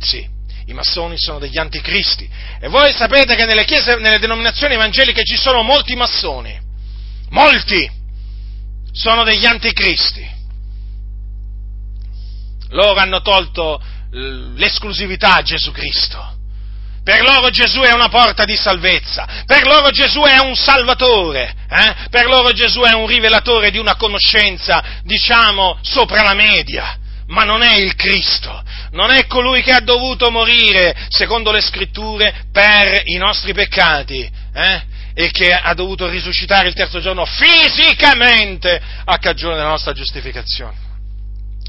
Sì, i massoni sono degli anticristi. E voi sapete che nelle chiese, nelle denominazioni evangeliche ci sono molti massoni. Molti! sono degli anticristi. Loro hanno tolto l'esclusività a Gesù Cristo. Per loro Gesù è una porta di salvezza, per loro Gesù è un salvatore, eh? per loro Gesù è un rivelatore di una conoscenza, diciamo, sopra la media. Ma non è il Cristo, non è colui che ha dovuto morire, secondo le scritture, per i nostri peccati, eh? e che ha dovuto risuscitare il terzo giorno fisicamente a cagione della nostra giustificazione.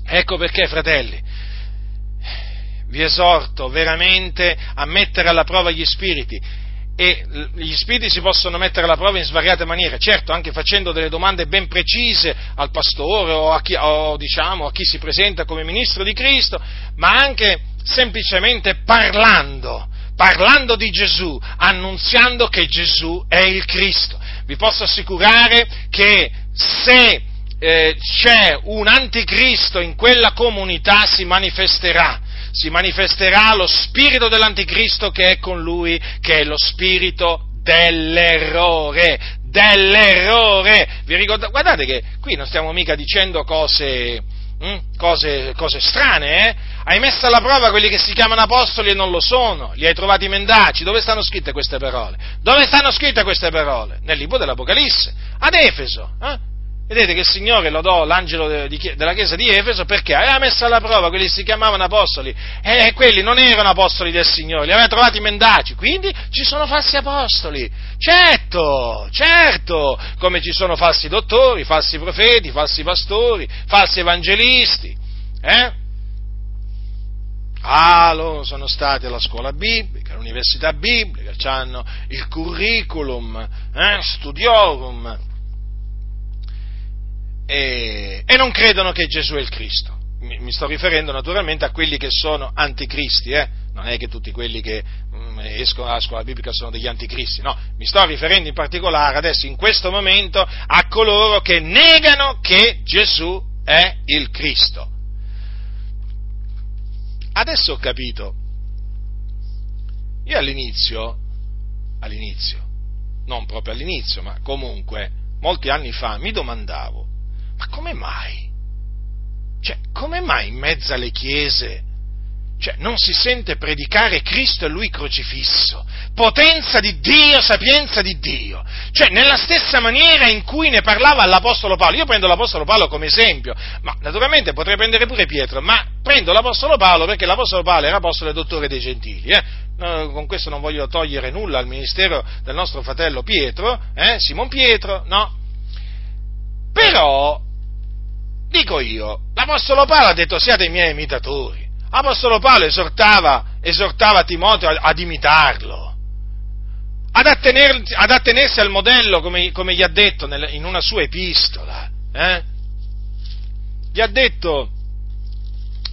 Ecco perché, fratelli, vi esorto veramente a mettere alla prova gli spiriti e gli spiriti si possono mettere alla prova in svariate maniere, certo anche facendo delle domande ben precise al pastore o a chi, o, diciamo, a chi si presenta come ministro di Cristo, ma anche semplicemente parlando, parlando di Gesù, annunziando che Gesù è il Cristo. Vi posso assicurare che se eh, c'è un anticristo in quella comunità si manifesterà si manifesterà lo spirito dell'anticristo che è con lui, che è lo spirito dell'errore, dell'errore. Vi ricordate? Guardate che qui non stiamo mica dicendo cose, hm? cose, cose strane, eh? Hai messo alla prova quelli che si chiamano apostoli e non lo sono, li hai trovati mendaci. Dove stanno scritte queste parole? Dove stanno scritte queste parole? Nel libro dell'Apocalisse, ad Efeso. Eh? Vedete che il Signore lodò l'angelo della chiesa di Efeso perché aveva messo alla prova quelli che si chiamavano apostoli e quelli non erano apostoli del Signore, li aveva trovati mendaci, quindi ci sono falsi apostoli. Certo, certo, come ci sono falsi dottori, falsi profeti, falsi pastori, falsi evangelisti. Eh? Ah, loro sono stati alla scuola biblica, all'università biblica, hanno il curriculum, eh, studiorum, e, e non credono che Gesù è il Cristo. Mi, mi, sto riferendo naturalmente a quelli che sono anticristi, eh? non è che tutti quelli che mm, escono dalla scuola biblica sono degli anticristi, no, mi sto riferendo in particolare adesso in questo momento a coloro che negano che Gesù è il Cristo. Adesso ho capito, io all'inizio, all'inizio, non proprio all'inizio, ma comunque molti anni fa mi domandavo, ma come mai? Cioè, come mai in mezzo alle chiese cioè, non si sente predicare Cristo e Lui crocifisso, potenza di Dio, sapienza di Dio, cioè nella stessa maniera in cui ne parlava l'Apostolo Paolo. Io prendo l'Apostolo Paolo come esempio, ma naturalmente potrei prendere pure Pietro, ma prendo l'Apostolo Paolo perché l'Apostolo Paolo era Apostolo e Dottore dei Gentili. Eh? No, con questo non voglio togliere nulla al ministero del nostro fratello Pietro, eh? Simon Pietro, no. Però Dico io, l'Apostolo Paolo ha detto siate miei imitatori. L'Apostolo Paolo esortava, esortava Timoteo ad, ad imitarlo, ad, attener, ad, attenersi al modello, come, come gli ha detto nel, in una sua epistola. Eh? Gli ha detto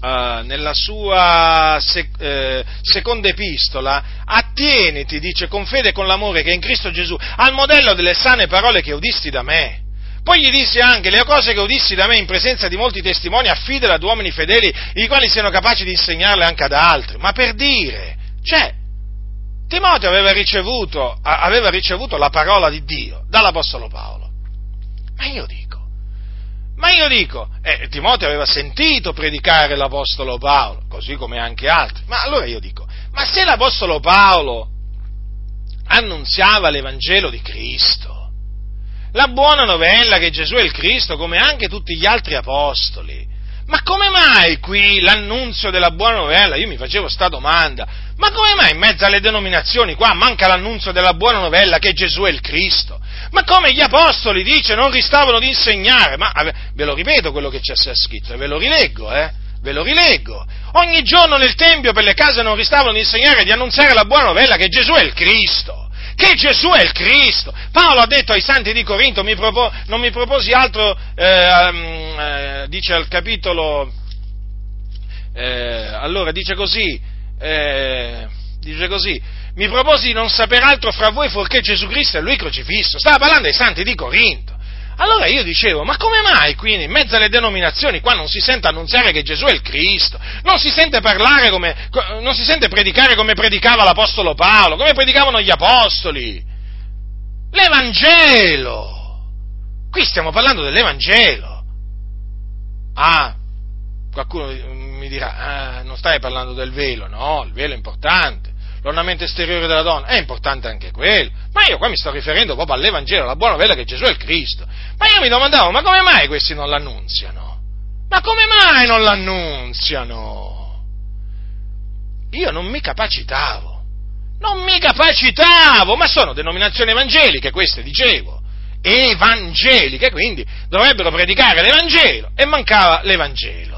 uh, nella sua sec, eh, seconda epistola, attieniti, dice, con fede e con l'amore che è in Cristo Gesù, al modello delle sane parole che udisti da me poi gli disse anche, le cose che udissi da me in presenza di molti testimoni affidale ad uomini fedeli, i quali siano capaci di insegnarle anche ad altri. Ma per dire, cioè, Timoteo aveva ricevuto, aveva ricevuto la parola di Dio dall'Apostolo Paolo. Ma io dico, ma io dico, eh, Timoteo aveva sentito predicare l'Apostolo Paolo, così come anche altri. Ma allora io dico, ma se l'Apostolo Paolo annunziava l'Evangelo di Cristo, la buona novella che Gesù è il Cristo, come anche tutti gli altri apostoli. Ma come mai qui l'annunzio della buona novella? Io mi facevo sta domanda. Ma come mai in mezzo alle denominazioni qua manca l'annunzio della buona novella che Gesù è il Cristo? Ma come gli apostoli, dice, non ristavano di insegnare? Ma ve lo ripeto quello che c'è scritto ve lo rileggo, eh? Ve lo rileggo. Ogni giorno nel Tempio per le case non ristavano di insegnare di annunziare la buona novella che Gesù è il Cristo che Gesù è il Cristo. Paolo ha detto ai santi di Corinto, mi propo, non mi proposi altro, eh, eh, dice al capitolo, eh, allora dice così, eh, dice così, mi proposi di non sapere altro fra voi fuorché Gesù Cristo e Lui crocifisso. Stava parlando ai santi di Corinto. Allora io dicevo, ma come mai quindi in mezzo alle denominazioni qua non si sente annunziare che Gesù è il Cristo? Non si sente parlare come, non si sente predicare come predicava l'Apostolo Paolo, come predicavano gli Apostoli? L'Evangelo! Qui stiamo parlando dell'Evangelo. Ah, qualcuno mi dirà, ah, non stai parlando del velo, no, il velo è importante l'ornamento esteriore della donna, è importante anche quello, ma io qua mi sto riferendo proprio all'Evangelo, alla buona novella che Gesù è il Cristo. Ma io mi domandavo, ma come mai questi non l'annunziano? Ma come mai non l'annunziano? Io non mi capacitavo, non mi capacitavo, ma sono denominazioni evangeliche, queste dicevo, evangeliche, quindi dovrebbero predicare l'Evangelo e mancava l'Evangelo.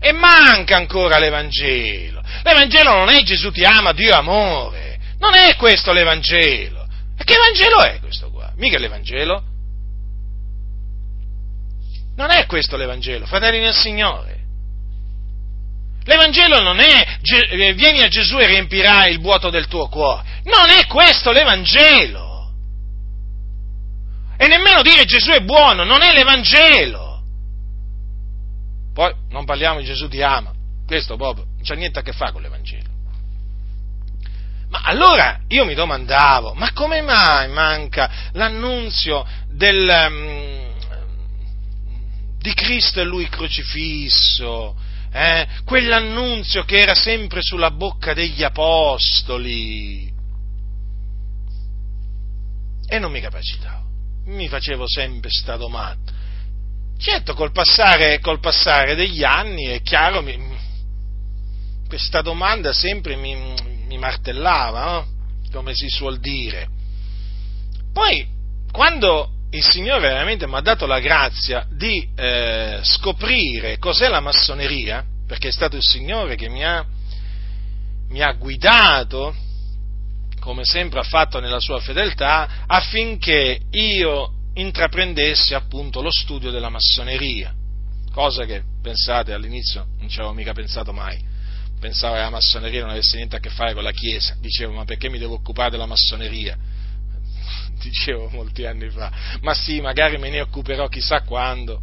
E manca ancora l'Evangelo. L'Evangelo non è Gesù ti ama, Dio amore. Non è questo l'Evangelo. E che Vangelo è questo qua? Mica l'Evangelo. Non è questo l'Evangelo, fratelli del Signore. L'Evangelo non è eh, vieni a Gesù e riempirai il vuoto del tuo cuore. Non è questo l'Evangelo. E nemmeno dire Gesù è buono, non è l'Evangelo. Poi non parliamo di Gesù ti ama, questo proprio non c'ha niente a che fare con l'Evangelo. Ma allora io mi domandavo, ma come mai manca l'annunzio del, um, di Cristo e Lui crocifisso? Eh? Quell'annunzio che era sempre sulla bocca degli apostoli. E non mi capacitavo, mi facevo sempre sta domanda. Certo, col passare, col passare degli anni è chiaro, mi, questa domanda sempre mi, mi martellava, no? come si suol dire. Poi, quando il Signore veramente mi ha dato la grazia di eh, scoprire cos'è la massoneria, perché è stato il Signore che mi ha, mi ha guidato, come sempre ha fatto nella sua fedeltà, affinché io intraprendesse appunto lo studio della massoneria, cosa che, pensate, all'inizio non ci avevo mica pensato mai. Pensavo che la massoneria non avesse niente a che fare con la Chiesa, dicevo ma perché mi devo occupare della massoneria? Dicevo molti anni fa, ma sì, magari me ne occuperò chissà quando.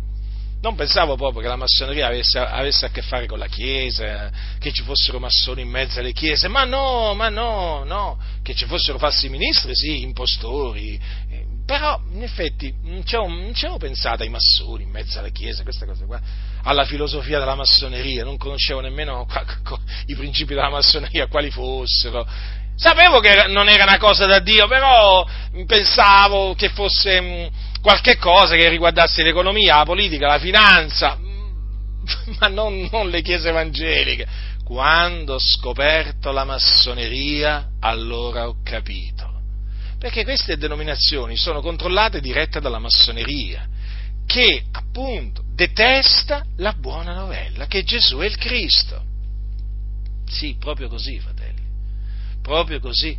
Non pensavo proprio che la massoneria avesse, avesse, a che fare con la Chiesa, che ci fossero massoni in mezzo alle chiese, ma no, ma no, no, che ci fossero falsi ministri, sì, impostori, però, in effetti, non ci avevo pensato ai massoni in mezzo alla Chiesa, queste cose qua, alla filosofia della massoneria, non conoscevo nemmeno i principi della massoneria, quali fossero. Sapevo che non era una cosa da Dio, però pensavo che fosse mm, qualche cosa che riguardasse l'economia, la politica, la finanza, ma non, non le chiese evangeliche. Quando ho scoperto la massoneria, allora ho capito perché queste denominazioni sono controllate dirette dalla massoneria, che appunto detesta la buona novella, che Gesù è il Cristo. Sì, proprio così, fratelli, proprio così.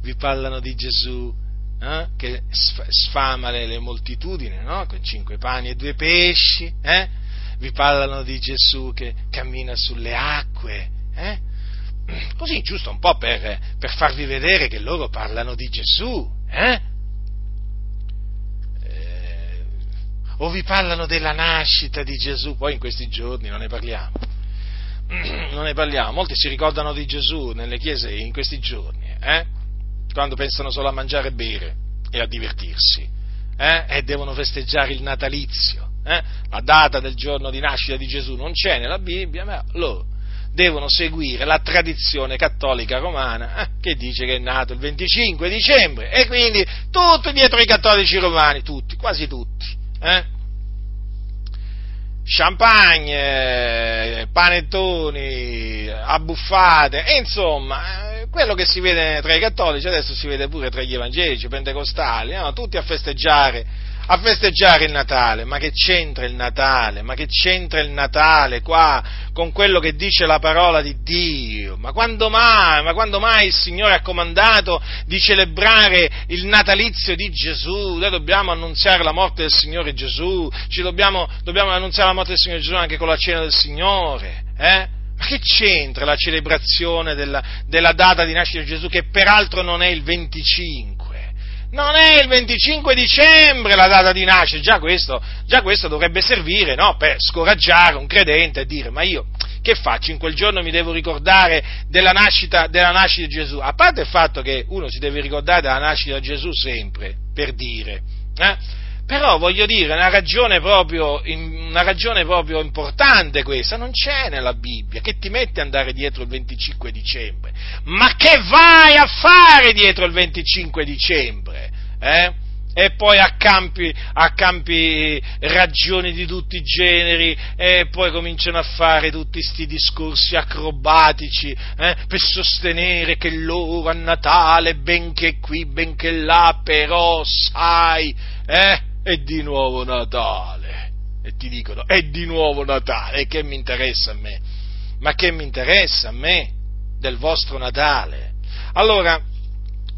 Vi parlano di Gesù eh, che sfama le, le moltitudini, no? con cinque pani e due pesci, eh? vi parlano di Gesù che cammina sulle acque, eh? Così giusto un po' per, per, farvi vedere che loro parlano di Gesù, eh? eh? o vi parlano della nascita di Gesù, poi in questi giorni non ne parliamo, non ne parliamo, molti si ricordano di Gesù nelle chiese in questi giorni, eh? quando pensano solo a mangiare e bere e a divertirsi, eh? e devono festeggiare il natalizio, eh? la data del giorno di nascita di Gesù non c'è nella Bibbia, ma loro devono seguire la tradizione cattolica romana eh, che dice che è nato il 25 dicembre e quindi tutti dietro i cattolici romani, tutti, quasi tutti. Eh? Champagne, panettoni, abbuffate, insomma, eh, quello che si vede tra i cattolici adesso si vede pure tra gli evangelici, pentecostali, no? tutti a festeggiare a festeggiare il Natale, ma che c'entra il Natale? Ma che c'entra il Natale qua con quello che dice la parola di Dio? Ma quando mai, ma quando mai il Signore ha comandato di celebrare il natalizio di Gesù? Noi dobbiamo annunziare la morte del Signore Gesù, ci dobbiamo, dobbiamo annunziare la morte del Signore Gesù anche con la cena del Signore, eh? Ma che c'entra la celebrazione della, della data di nascita di Gesù, che peraltro non è il 25? Non è il 25 dicembre la data di nascita, già questo, già questo dovrebbe servire no, per scoraggiare un credente e dire ma io che faccio in quel giorno mi devo ricordare della nascita, della nascita di Gesù, a parte il fatto che uno si deve ricordare della nascita di Gesù sempre, per dire, eh? Però voglio dire, una ragione, proprio, una ragione proprio importante questa, non c'è nella Bibbia, che ti mette ad andare dietro il 25 dicembre, ma che vai a fare dietro il 25 dicembre? Eh? e poi accampi, accampi ragioni di tutti i generi e poi cominciano a fare tutti questi discorsi acrobatici eh, per sostenere che loro a Natale, benché qui, benché là, però sai, eh, è di nuovo Natale. E ti dicono, è di nuovo Natale, e che mi interessa a me? Ma che mi interessa a me del vostro Natale? Allora,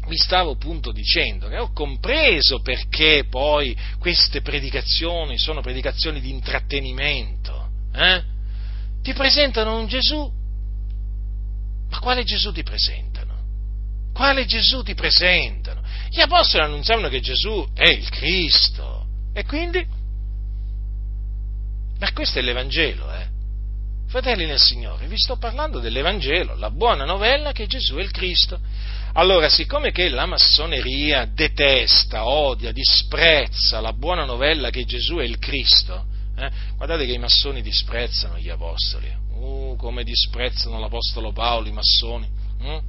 vi stavo appunto dicendo che ho compreso perché poi queste predicazioni sono predicazioni di intrattenimento. Eh? Ti presentano un Gesù, ma quale Gesù ti presentano? Quale Gesù ti presentano? Gli apostoli annunziavano che Gesù è il Cristo. E quindi? Ma questo è l'Evangelo, eh? Fratelli nel Signore, vi sto parlando dell'Evangelo, la buona novella che Gesù è il Cristo. Allora, siccome che la massoneria detesta, odia, disprezza la buona novella che Gesù è il Cristo, eh, guardate che i massoni disprezzano gli apostoli, uh, come disprezzano l'apostolo Paolo i massoni. Hm?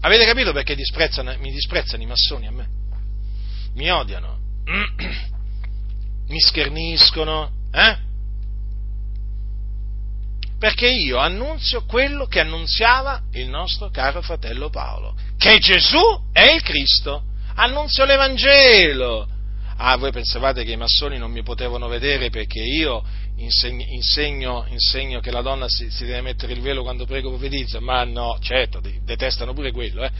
Avete capito perché disprezzano, mi disprezzano i massoni a me? Mi odiano, mi scherniscono, eh? perché io annunzio quello che annunziava il nostro caro fratello Paolo, che Gesù è il Cristo, annunzio l'Evangelo. Ah, voi pensavate che i massoni non mi potevano vedere perché io insegno, insegno, insegno che la donna si, si, deve mettere il velo quando prego profetizza? Ma no, certo, detestano pure quello, eh?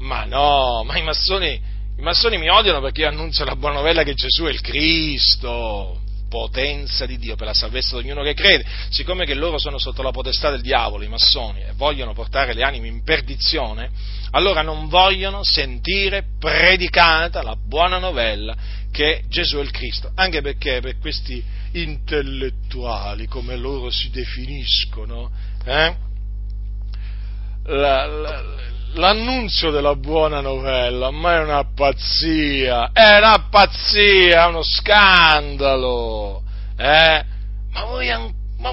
Ma no, ma i massoni, i massoni mi odiano perché io annunzio la buona novella che Gesù è il Cristo potenza di Dio per la salvezza di ognuno che crede, siccome che loro sono sotto la potestà del diavolo, i massoni, e vogliono portare le anime in perdizione, allora non vogliono sentire predicata la buona novella che Gesù è il Cristo, anche perché per questi intellettuali, come loro si definiscono, eh, la, la, l'annunzio della buona novella, ma è una pazzia, è una pazzia, è uno scandalo, eh? Ma voi, ma, ma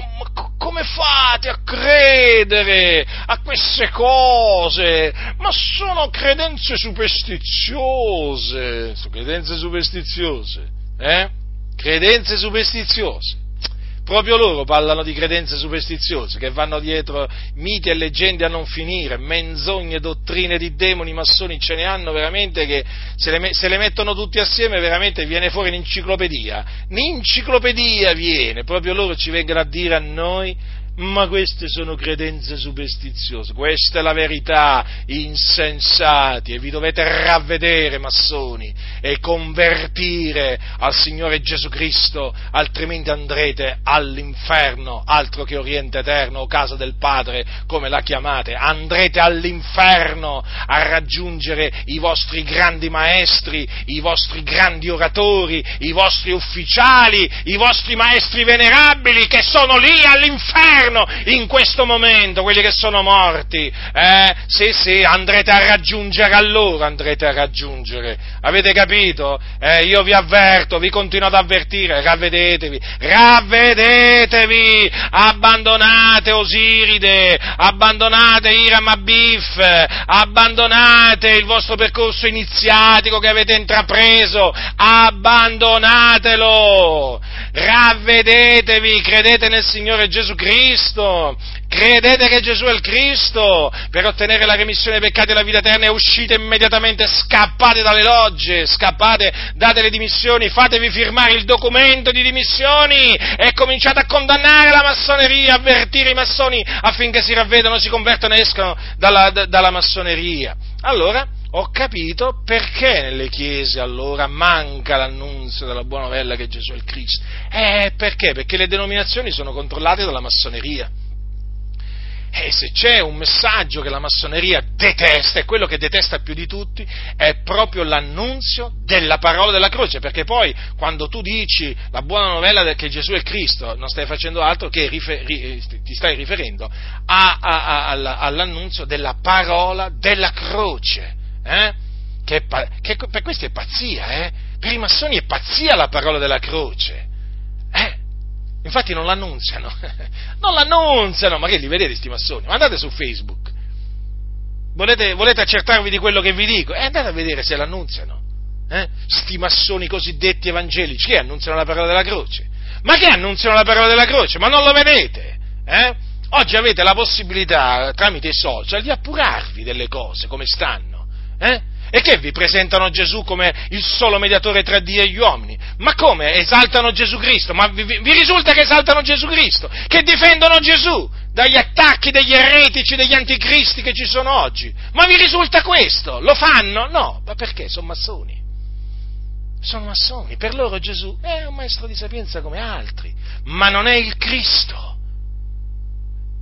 come fate a credere a queste cose? Ma sono credenze superstiziose, sono credenze superstiziose, eh? Credenze superstiziose proprio loro parlano di credenze superstiziose, che vanno dietro miti e leggende a non finire, menzogne, dottrine di demoni, massoni, ce ne hanno veramente che se le, se le mettono tutti assieme veramente viene fuori un'enciclopedia, un'enciclopedia viene, proprio loro ci vengono a dire a noi ma queste sono credenze superstiziose, questa è la verità, insensati, e vi dovete ravvedere, massoni, e convertire al Signore Gesù Cristo, altrimenti andrete all'inferno, altro che Oriente Eterno o casa del Padre, come la chiamate, andrete all'inferno a raggiungere i vostri grandi maestri, i vostri grandi oratori, i vostri ufficiali, i vostri maestri venerabili che sono lì all'inferno all'inferno in questo momento, quelli che sono morti. Eh? Sì, sì, andrete a raggiungere a loro, andrete a raggiungere. Avete capito? Eh, io vi avverto, vi continuo ad avvertire, ravvedetevi, ravvedetevi, abbandonate Osiride, abbandonate Iram Abif, abbandonate il vostro percorso iniziatico che avete intrapreso, abbandonatelo, ravvedetevi, credete nel Signore Gesù Cristo, Cristo, credete che Gesù è il Cristo, per ottenere la remissione dei peccati e la vita eterna e uscite immediatamente, scappate dalle logge, scappate, date le dimissioni, fatevi firmare il documento di dimissioni e cominciate a condannare la massoneria, avvertire i massoni affinché si ravvedano, si convertano e escano dalla, dalla massoneria. Allora, ho capito perché nelle chiese allora manca l'annunzio della buona novella che Gesù è il Cristo. Eh, perché? Perché le denominazioni sono controllate dalla massoneria. E se c'è un messaggio che la massoneria detesta, e quello che detesta più di tutti, è proprio l'annunzio della parola della croce, perché poi quando tu dici la buona novella che Gesù è Cristo, non stai facendo altro che rifer- ti stai riferendo a, a, a, all'annunzio della parola della croce eh? Che, che, per questo è pazzia, eh? Per i massoni è pazzia la parola della croce. Eh? Infatti non l'annunziano. non l'annunziano, ma che li vedete questi massoni? Ma andate su Facebook. Volete, volete, accertarvi di quello che vi dico? Eh, andate a vedere se l'annunziano. Eh? Sti massoni cosiddetti evangelici che annunziano la parola della croce. Ma che annunziano la parola della croce? Ma non lo vedete? Eh? Oggi avete la possibilità, tramite i social, di appurarvi delle cose, come stanno. Eh? E che vi presentano Gesù come il solo mediatore tra Dio e gli uomini? Ma come? Esaltano Gesù Cristo? Ma vi, vi risulta che esaltano Gesù Cristo? Che difendono Gesù dagli attacchi degli eretici, degli anticristi che ci sono oggi? Ma vi risulta questo? Lo fanno? No, ma perché? Sono massoni. Sono massoni. Per loro Gesù è un maestro di sapienza come altri, ma non è il Cristo.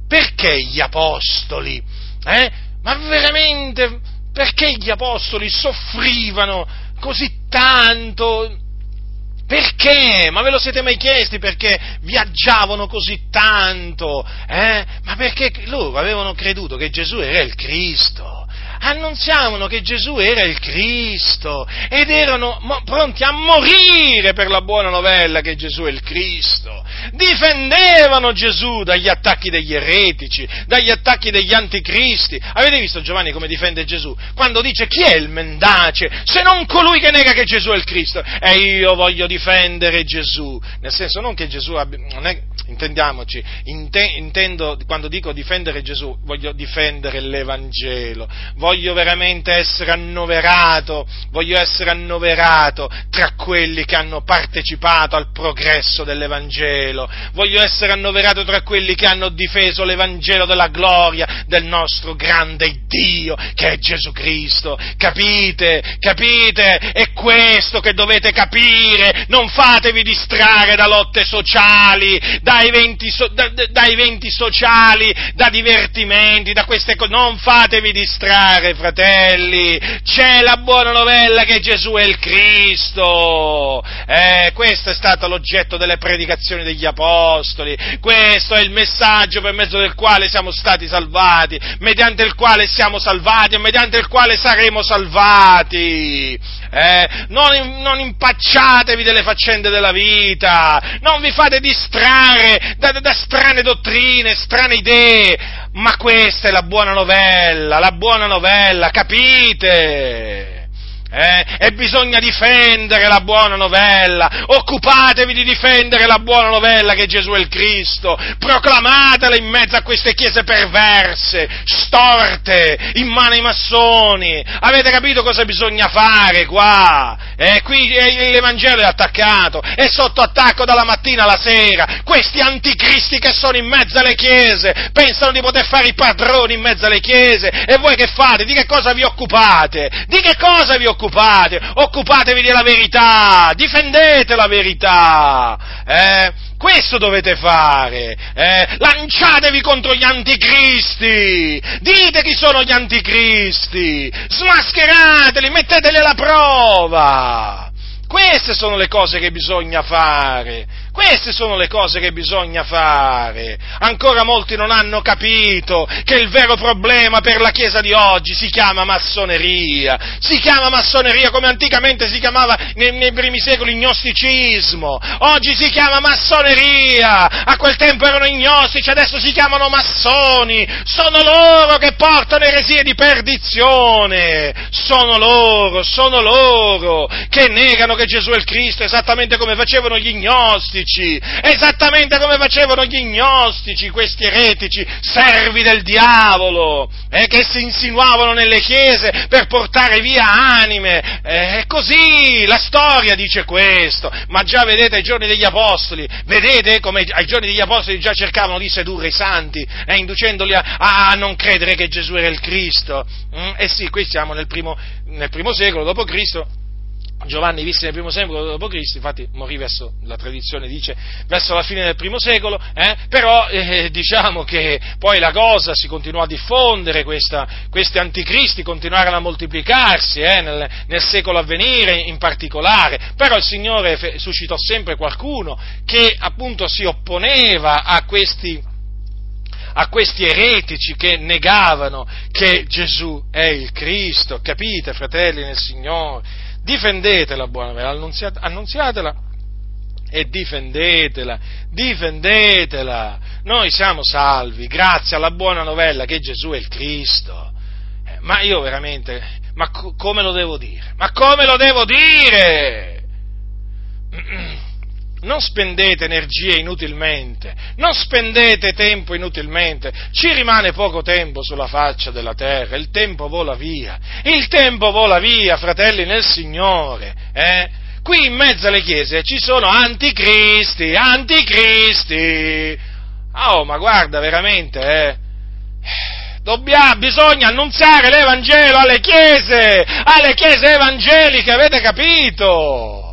Perché gli apostoli? Eh? Ma veramente perché gli apostoli soffrivano così tanto? Perché? Ma ve lo siete mai chiesti perché viaggiavano così tanto? Eh? Ma perché loro avevano creduto che Gesù era il Cristo annunziavano che Gesù era il Cristo ed erano mo- pronti a morire per la buona novella che Gesù è il Cristo. Difendevano Gesù dagli attacchi degli eretici, dagli attacchi degli anticristi. Avete visto Giovanni come difende Gesù? Quando dice chi è il mendace se non colui che nega che Gesù è il Cristo? E io voglio difendere Gesù. Nel senso non che Gesù abbia, è, intendiamoci, inte, intendo, quando dico difendere Gesù, voglio difendere l'Evangelo, voglio veramente essere annoverato, voglio essere annoverato tra quelli che hanno partecipato al progresso dell'Evangelo, voglio essere annoverato tra quelli che hanno difeso l'Evangelo della gloria del nostro grande Dio, che è Gesù Cristo. Capite? Capite? È questo che dovete capire, non fatevi distrarre da lotte sociali, da eventi, so, da, da eventi sociali, da divertimenti, da queste cose, non fatevi distrarre, fratelli, c'è la buona novella che Gesù è il Cristo, eh, questo è stato l'oggetto delle predicazioni degli Apostoli, questo è il messaggio per mezzo del quale siamo stati salvati, mediante il quale siamo salvati e mediante il quale saremo salvati. Eh, non, non impacciatevi delle faccende della vita, non vi fate distrarre da, da strane dottrine, strane idee, ma questa è la buona novella, la buona novella, capite? Eh? E bisogna difendere la buona novella, occupatevi di difendere la buona novella che Gesù è il Cristo, proclamatela in mezzo a queste chiese perverse, storte, in mano ai massoni, avete capito cosa bisogna fare qua? Eh, qui l'Evangelo è attaccato, è sotto attacco dalla mattina alla sera, questi anticristi che sono in mezzo alle chiese, pensano di poter fare i padroni in mezzo alle chiese, e voi che fate? Di che cosa vi occupate? Di che cosa vi occupate? Occupate, occupatevi della verità, difendete la verità, eh? questo dovete fare, eh? lanciatevi contro gli anticristi, dite chi sono gli anticristi, smascherateli, metteteli alla prova. Queste sono le cose che bisogna fare. Queste sono le cose che bisogna fare. Ancora molti non hanno capito che il vero problema per la Chiesa di oggi si chiama massoneria. Si chiama massoneria come anticamente si chiamava nei, nei primi secoli gnosticismo. Oggi si chiama massoneria. A quel tempo erano gnostici, adesso si chiamano massoni. Sono loro che portano eresie di perdizione. Sono loro, sono loro che negano che Gesù è il Cristo esattamente come facevano gli gnostici gnostici, esattamente come facevano gli gnostici, questi eretici, servi del diavolo, eh, che si insinuavano nelle chiese per portare via anime. Eh, è così, la storia dice questo, ma già vedete ai giorni degli apostoli, vedete come ai giorni degli apostoli già cercavano di sedurre i santi, eh, inducendoli a, a, non credere che Gesù era il Cristo. Mm? Eh sì, qui siamo nel primo, nel primo secolo Cristo Giovanni visse nel primo secolo d.C., infatti morì verso, la tradizione dice, verso la fine del primo secolo, eh, però eh, diciamo che poi la cosa si continuò a diffondere, questa, questi anticristi continuarono a moltiplicarsi eh, nel, nel, secolo a venire in particolare, però il Signore fe, suscitò sempre qualcuno che appunto si opponeva a questi, a questi eretici che negavano che Gesù è il Cristo, capite fratelli nel Signore? Difendete la buona novella, annunziate, annunziatela e difendetela, difendetela. Noi siamo salvi grazie alla buona novella che Gesù è il Cristo. Eh, ma io veramente, ma co- come lo devo dire? Ma come lo devo dire? Non spendete energie inutilmente, non spendete tempo inutilmente, ci rimane poco tempo sulla faccia della terra, il tempo vola via, il tempo vola via, fratelli nel Signore, eh? Qui in mezzo alle chiese ci sono anticristi, anticristi, oh ma guarda veramente, eh? Dobbia, bisogna annunziare l'Evangelo alle chiese, alle chiese evangeliche, avete capito?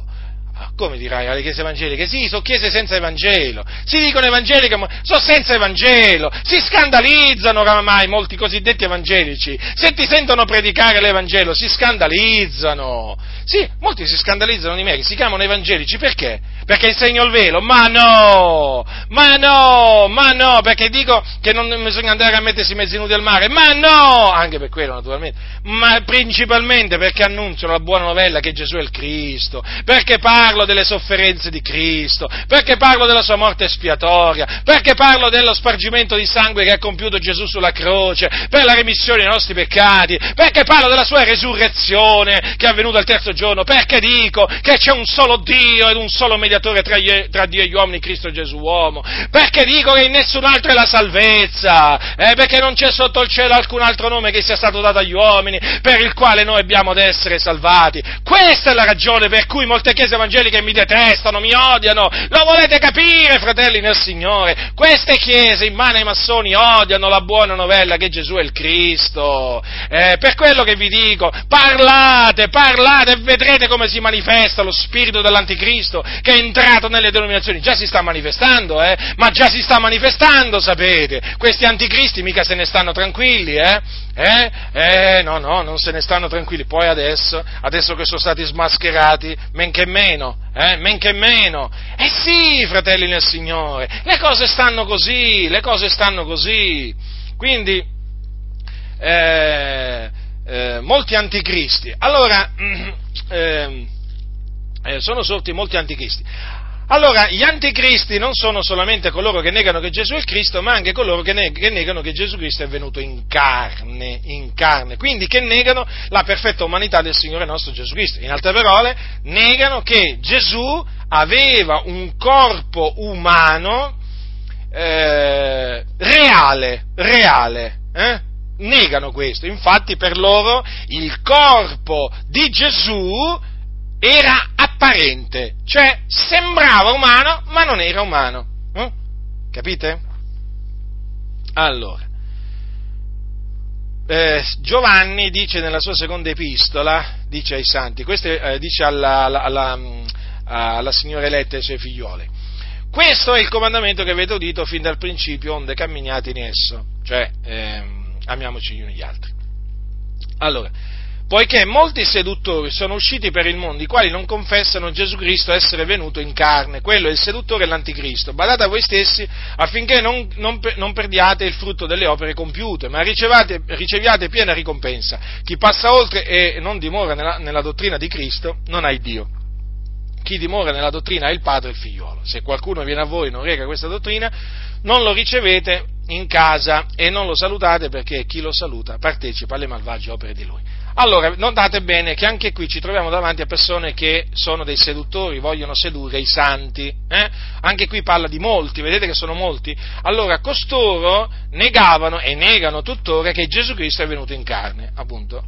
Come dirai alle chiese evangeliche? Sì, sono chiese senza Evangelo. Si dicono evangeliche, ma sono senza Evangelo. Si scandalizzano oramai molti cosiddetti evangelici. Se ti sentono predicare l'Evangelo, si scandalizzano. Sì, molti si scandalizzano di me, si chiamano evangelici. Perché? Perché insegno il velo? Ma no! Ma no! Ma no! Perché dico che non bisogna andare a mettersi mezzi nudi al mare? Ma no! Anche per quello, naturalmente. Ma principalmente perché annuncio la buona novella che Gesù è il Cristo. Perché parlo delle sofferenze di Cristo, perché parlo della sua morte espiatoria, perché parlo dello spargimento di sangue che ha compiuto Gesù sulla croce per la remissione dei nostri peccati, perché parlo della sua resurrezione che è avvenuta il terzo giorno, perché dico che c'è un solo Dio ed un solo mediatore tra, gli, tra Dio e gli uomini, Cristo Gesù uomo, perché dico che in nessun altro è la salvezza, eh, perché non c'è sotto il cielo alcun altro nome che sia stato dato agli uomini per il quale noi abbiamo ad essere salvati. Questa è la ragione per cui molte chiese evangeliche che mi detestano, mi odiano. Lo volete capire, fratelli nel Signore? Queste chiese in mano ai massoni odiano la buona novella che Gesù è il Cristo. Eh, per quello che vi dico, parlate, parlate e vedrete come si manifesta lo spirito dell'anticristo che è entrato nelle denominazioni. Già si sta manifestando, eh? Ma già si sta manifestando, sapete. Questi anticristi mica se ne stanno tranquilli, eh? Eh? Eh, no, no, non se ne stanno tranquilli. Poi adesso, adesso che sono stati smascherati, men che meno, eh? Men che meno. Eh sì, fratelli nel Signore, le cose stanno così, le cose stanno così. Quindi, eh, eh, molti anticristi. Allora, ehm, eh, sono sorti molti anticristi. Allora, gli anticristi non sono solamente coloro che negano che Gesù è Cristo, ma anche coloro che, neg- che, negano che Gesù Cristo è venuto in carne, in carne, quindi che negano la perfetta umanità del Signore nostro Gesù Cristo. In altre parole, negano che Gesù aveva un corpo umano eh, reale, reale, eh? negano questo. Infatti per loro il corpo di Gesù era apparente, cioè sembrava umano ma non era umano. Eh? Capite? Allora, eh, Giovanni dice nella sua seconda epistola, dice ai santi, questo eh, dice alla, alla, alla, alla signora eletta e ai suoi figlioli, questo è il comandamento che avete udito fin dal principio, onde camminiate in esso, cioè ehm, amiamoci gli uni gli altri. Allora, poiché molti seduttori sono usciti per il mondo, i quali non confessano Gesù Cristo essere venuto in carne, quello è il seduttore e l'anticristo. Badate a voi stessi affinché non, non, non perdiate il frutto delle opere compiute, ma riceviate piena ricompensa. Chi passa oltre e non dimora nella, nella dottrina di Cristo non ha il Dio chi dimora nella dottrina è il padre e il figliolo. Se qualcuno viene a voi e non rega questa dottrina, non lo ricevete in casa e non lo salutate perché chi lo saluta partecipa alle malvagie opere di lui. Allora, notate bene che anche qui ci troviamo davanti a persone che sono dei seduttori, vogliono sedurre i santi. Eh? Anche qui parla di molti, vedete che sono molti? Allora, costoro negavano e negano tuttora che Gesù Cristo è venuto in carne, appunto.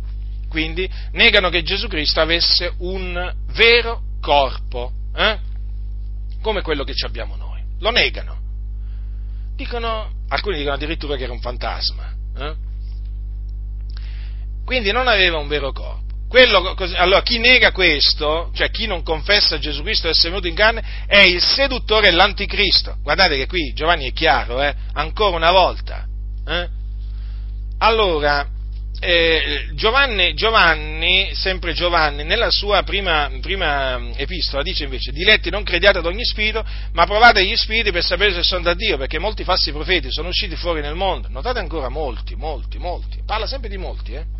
Quindi negano che Gesù Cristo avesse un vero corpo, eh? come quello che abbiamo noi. Lo negano. Dicono, alcuni dicono addirittura che era un fantasma. Eh? Quindi non aveva un vero corpo. Quello, allora, chi nega questo, cioè chi non confessa Gesù Cristo essere venuto in carne, è il seduttore e l'anticristo. Guardate che qui Giovanni è chiaro, eh? ancora una volta. Eh? Allora, eh, Giovanni, Giovanni, sempre Giovanni, nella sua prima, prima, epistola dice invece, diletti non crediate ad ogni spirito, ma provate gli spiriti per sapere se sono da Dio, perché molti falsi profeti sono usciti fuori nel mondo. Notate ancora molti, molti, molti. Parla sempre di molti, eh?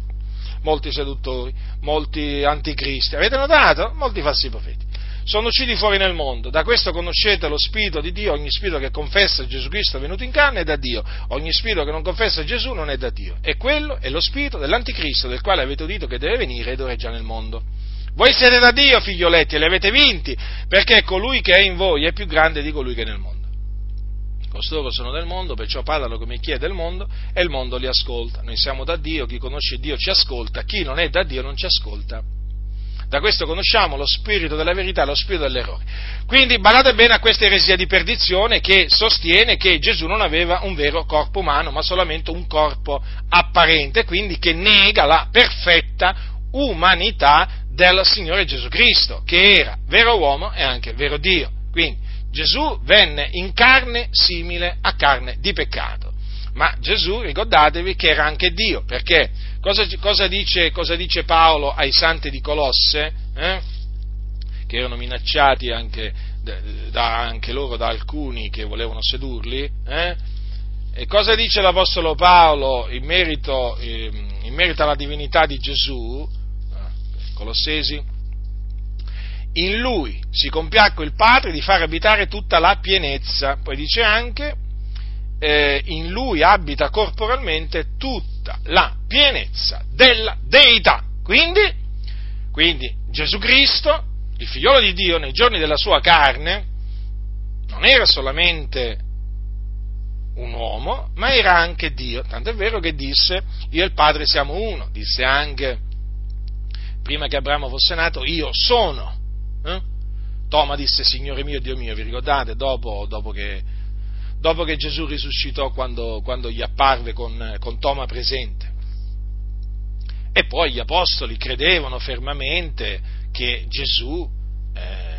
Molti seduttori, molti anticristi. Avete notato? Molti falsi profeti. sono usciti fuori nel mondo. Da questo conoscete lo Spirito di Dio, ogni spirito che confessa Gesù Cristo è venuto in carne è da Dio, ogni spirito che non confessa Gesù non è da Dio. E quello è lo spirito dell'anticristo, del quale avete udito che deve venire ed ora è già nel mondo. Voi siete da Dio, figlioletti, e li avete vinti, perché colui che è in voi è più grande di colui che è nel mondo. Costoro sono del mondo, perciò parlano come chi è del mondo e il mondo li ascolta. Noi siamo da Dio, chi conosce Dio ci ascolta, chi non è da Dio non ci ascolta. Da questo conosciamo lo spirito della verità lo spirito dell'errore. Quindi badate bene a questa eresia di perdizione che sostiene che Gesù non aveva un vero corpo umano, ma solamente un corpo apparente, quindi che nega la perfetta umanità del Signore Gesù Cristo, che era vero uomo e anche vero Dio. Quindi Gesù venne in carne simile a carne di peccato. Ma Gesù, ricordatevi che era anche Dio, perché cosa, cosa, dice, cosa dice, Paolo ai santi di Colosse, eh? che erano minacciati anche, da, anche, loro da alcuni che volevano sedurli? Eh? E cosa dice l'Apostolo Paolo in merito, in merito alla divinità di Gesù? Eh, Colossesi in lui si compiacque il Padre di far abitare tutta la pienezza. Poi dice anche, eh, in lui abita corporalmente tutta la pienezza della deità. Quindi, quindi Gesù Cristo, il figliolo di Dio, nei giorni della sua carne, non era solamente un uomo, ma era anche Dio. Tanto è vero che disse, io e il Padre siamo uno. Disse anche, prima che Abramo fosse nato, io sono eh? Toma disse Signore mio, Dio mio, vi ricordate? Dopo, dopo, che, dopo che, Gesù risuscitò quando, quando gli apparve con, con, Toma presente. E poi gli apostoli credevano fermamente che Gesù eh,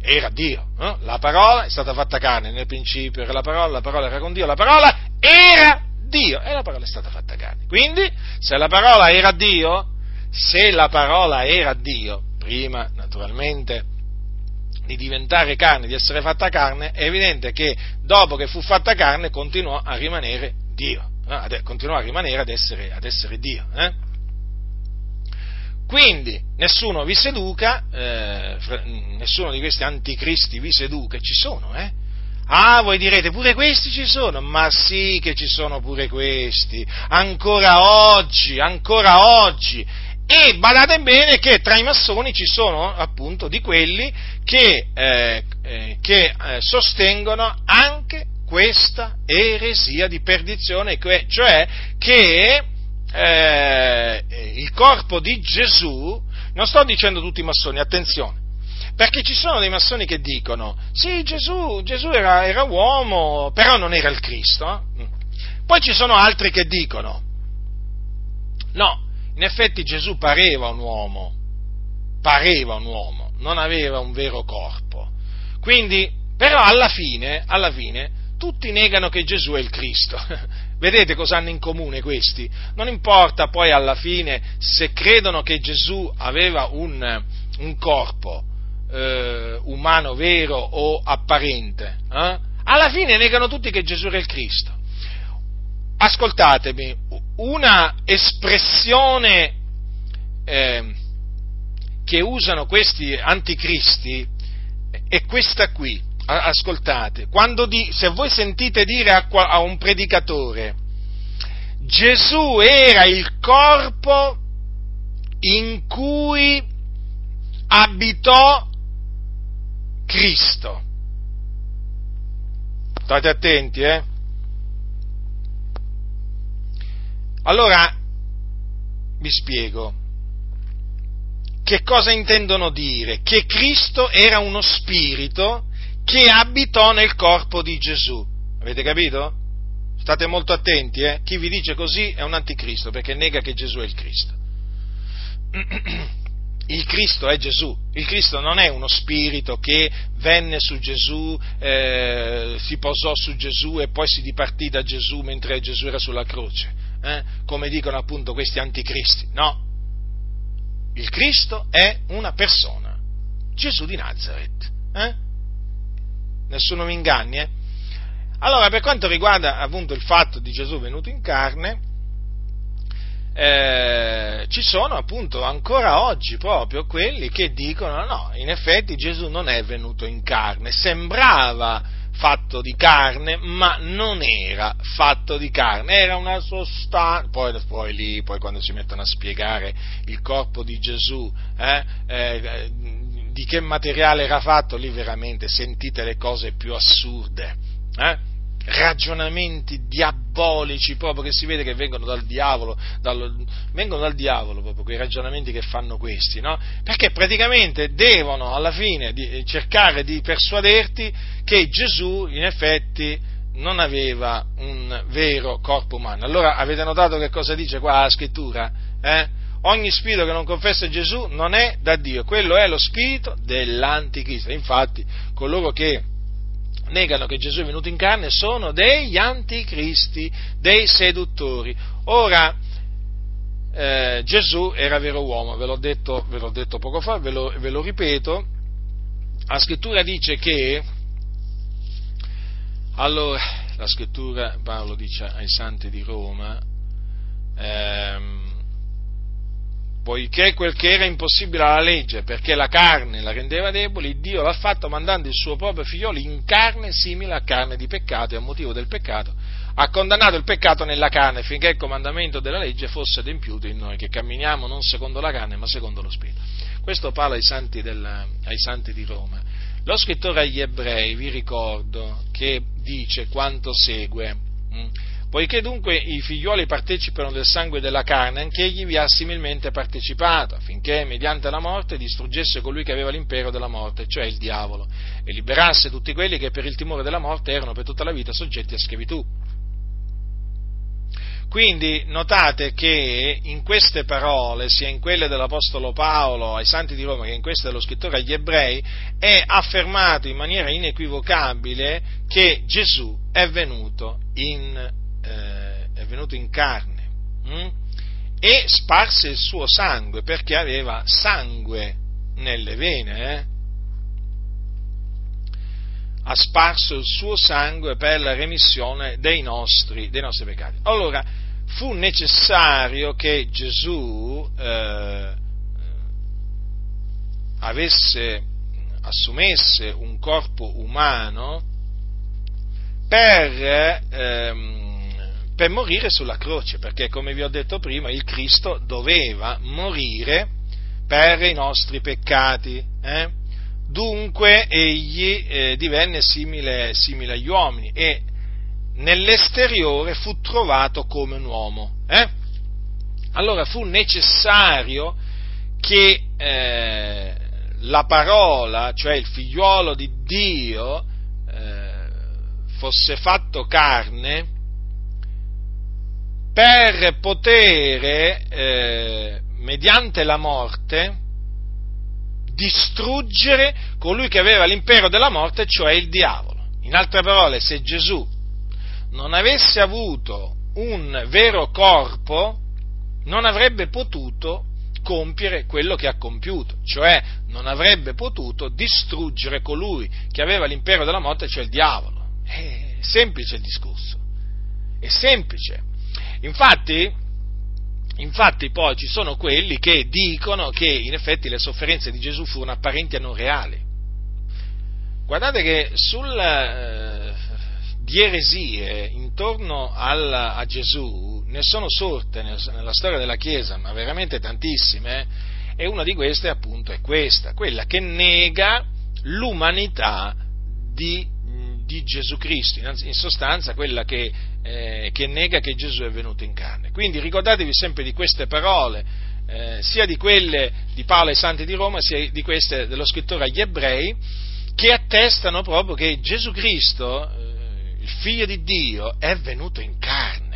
era Dio. Eh? La parola è stata fatta carne, nel principio era la parola, la parola era con Dio, la parola era Dio e la parola è stata fatta carne. Quindi, se la parola era Dio, se la parola era Dio, prima naturalmente di diventare carne, di essere fatta carne, è evidente che dopo che fu fatta carne continuò a rimanere Dio, eh? continuò a rimanere ad essere, ad essere Dio. Eh? Quindi nessuno vi seduca, eh, nessuno di questi anticristi vi seduca, ci sono, eh? Ah, voi direte, pure questi ci sono? Ma sì che ci sono pure questi, ancora oggi, ancora oggi. E badate bene che tra i massoni ci sono appunto di quelli che, eh, eh, che eh, sostengono anche questa eresia di perdizione, cioè che eh, il corpo di Gesù, non sto dicendo tutti i massoni, attenzione, perché ci sono dei massoni che dicono, sì Gesù, Gesù era, era uomo, però non era il Cristo. Eh. Poi ci sono altri che dicono, no, in effetti Gesù pareva un uomo, pareva un uomo, non aveva un vero corpo. Quindi, però alla fine, alla fine, tutti negano che Gesù è il Cristo. Vedete cosa hanno in comune questi? Non importa poi alla fine se credono che Gesù aveva un, un corpo eh, umano vero o apparente. Eh? Alla fine negano tutti che Gesù era il Cristo. Ascoltatemi, una espressione eh, che usano questi anticristi è questa qui. Ascoltate, di, se voi sentite dire a, a un predicatore Gesù era il corpo in cui abitò Cristo. State attenti, eh? Allora, vi spiego. Che cosa intendono dire? Che Cristo era uno spirito che abitò nel corpo di Gesù. Avete capito? State molto attenti, eh? Chi vi dice così è un anticristo perché nega che Gesù è il Cristo. Il Cristo è Gesù, il Cristo non è uno spirito che venne su Gesù, eh, si posò su Gesù e poi si dipartì da Gesù mentre Gesù era sulla croce eh, come dicono appunto questi anticristi. No, il Cristo è una persona, Gesù di Nazareth. Eh? Nessuno mi inganni. Eh? Allora, per quanto riguarda appunto il fatto di Gesù venuto in carne, eh, ci sono appunto ancora oggi proprio quelli che dicono no, in effetti Gesù non è venuto in carne, sembrava fatto di carne, ma non era fatto di carne, era una sostanza, poi, poi lì, poi quando si mettono a spiegare il corpo di Gesù, eh, eh, di che materiale era fatto, lì veramente sentite le cose più assurde, eh? Ragionamenti diabolici proprio che si vede che vengono dal diavolo, dal, vengono dal diavolo proprio quei ragionamenti che fanno questi, no? Perché praticamente devono alla fine di, cercare di persuaderti che Gesù in effetti non aveva un vero corpo umano. Allora avete notato che cosa dice qua la scrittura? Eh? Ogni spirito che non confessa Gesù non è da Dio, quello è lo spirito dell'anticristo. Infatti, coloro che negano che Gesù è venuto in carne sono degli anticristi, dei seduttori. Ora, eh, Gesù era vero uomo, ve l'ho detto, ve l'ho detto poco fa, ve lo, ve lo, ripeto, la scrittura dice che, allora, la scrittura, Paolo dice ai santi di Roma, ehm, poiché quel che era impossibile alla legge, perché la carne la rendeva debole, Dio l'ha fatto mandando il suo proprio figliolo in carne simile a carne di peccato e a motivo del peccato ha condannato il peccato nella carne finché il comandamento della legge fosse adempiuto in noi, che camminiamo non secondo la carne ma secondo lo Spirito. Questo parla ai santi, del, ai santi di Roma. Lo scrittore agli ebrei, vi ricordo, che dice quanto segue. Poiché dunque i figlioli partecipano del sangue della carne, anche egli vi ha similmente partecipato, affinché mediante la morte distruggesse colui che aveva l'impero della morte, cioè il diavolo, e liberasse tutti quelli che per il timore della morte erano per tutta la vita soggetti a schiavitù. Quindi notate che in queste parole, sia in quelle dell'Apostolo Paolo ai Santi di Roma che in queste dello scrittore agli Ebrei, è affermato in maniera inequivocabile che Gesù è venuto in eh, è venuto in carne hm? e sparse il suo sangue perché aveva sangue nelle vene. Eh? Ha sparso il suo sangue per la remissione dei nostri, dei nostri peccati. Allora, fu necessario che Gesù eh, avesse, assumesse un corpo umano per ehm, per morire sulla croce, perché come vi ho detto prima, il Cristo doveva morire per i nostri peccati. Eh? Dunque egli eh, divenne simile, simile, agli uomini e nell'esteriore fu trovato come un uomo. Eh? Allora fu necessario che eh, la parola, cioè il figliuolo di Dio, eh, fosse fatto carne per poter, eh, mediante la morte, distruggere colui che aveva l'impero della morte, cioè il diavolo. In altre parole, se Gesù non avesse avuto un vero corpo, non avrebbe potuto compiere quello che ha compiuto, cioè non avrebbe potuto distruggere colui che aveva l'impero della morte, cioè il diavolo. È semplice il discorso, è semplice. Infatti, infatti poi ci sono quelli che dicono che in effetti le sofferenze di Gesù furono apparenti e non reali. Guardate che sul, eh, di eresie intorno al, a Gesù ne sono sorte nella storia della Chiesa, ma veramente tantissime, e una di queste appunto è questa, quella che nega l'umanità di, di Gesù Cristo, in sostanza quella che eh, che nega che Gesù è venuto in carne. Quindi ricordatevi sempre di queste parole, eh, sia di quelle di Paolo ai Santi di Roma, sia di queste dello scrittore agli ebrei, che attestano proprio che Gesù Cristo, eh, il figlio di Dio, è venuto in carne.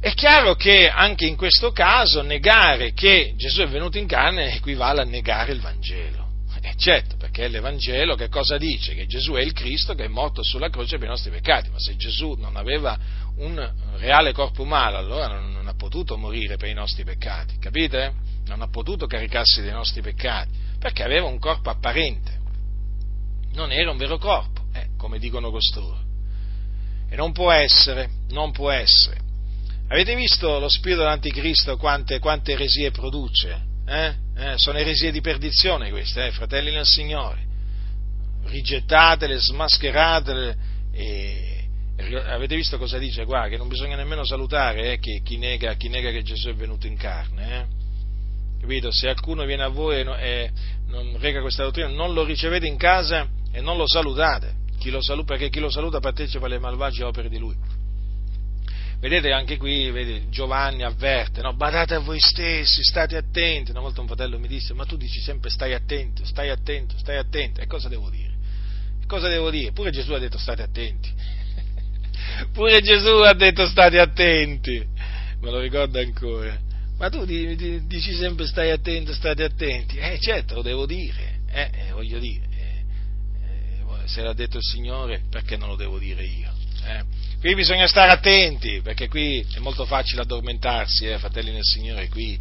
È chiaro che anche in questo caso negare che Gesù è venuto in carne equivale a negare il Vangelo. Eh, certo, perché l'Evangelo che cosa dice? Che Gesù è il Cristo che è morto sulla croce per i nostri peccati, ma se Gesù non aveva un reale corpo umano, allora non, non ha potuto morire per i nostri peccati, capite? Non ha potuto caricarsi dei nostri peccati, perché aveva un corpo apparente, non era un vero corpo, eh, come dicono costoro. E non può essere, non può essere. Avete visto lo spirito dell'anticristo quante, quante eresie produce? Eh? Eh, sono eresie di perdizione queste, eh, fratelli nel Signore. Rigettatele, smascheratele. E, avete visto cosa dice qua? Che non bisogna nemmeno salutare eh, chi, chi, nega, chi, nega, che Gesù è venuto in carne. Eh? Capito? Se qualcuno viene a voi e, non rega questa dottrina, non lo ricevete in casa e non lo salutate. Chi lo saluta, perché chi lo saluta partecipa alle malvagie opere di lui. Vedete anche qui, vedi, Giovanni avverte, no? badate a voi stessi, state attenti. Una volta un fratello mi disse, ma tu dici sempre stai attento, stai attento, stai attento. E cosa devo dire? E cosa devo dire? Pure Gesù ha detto state attenti. Pure Gesù ha detto state attenti. Me lo ricordo ancora. Ma tu dici sempre stai attento, state attenti. Eh certo, lo devo dire. Eh, eh voglio dire. Eh, eh se l'ha detto il Signore, perché non lo devo dire io? Eh? Qui bisogna stare attenti, perché qui è molto facile addormentarsi, eh, fratelli nel Signore, qui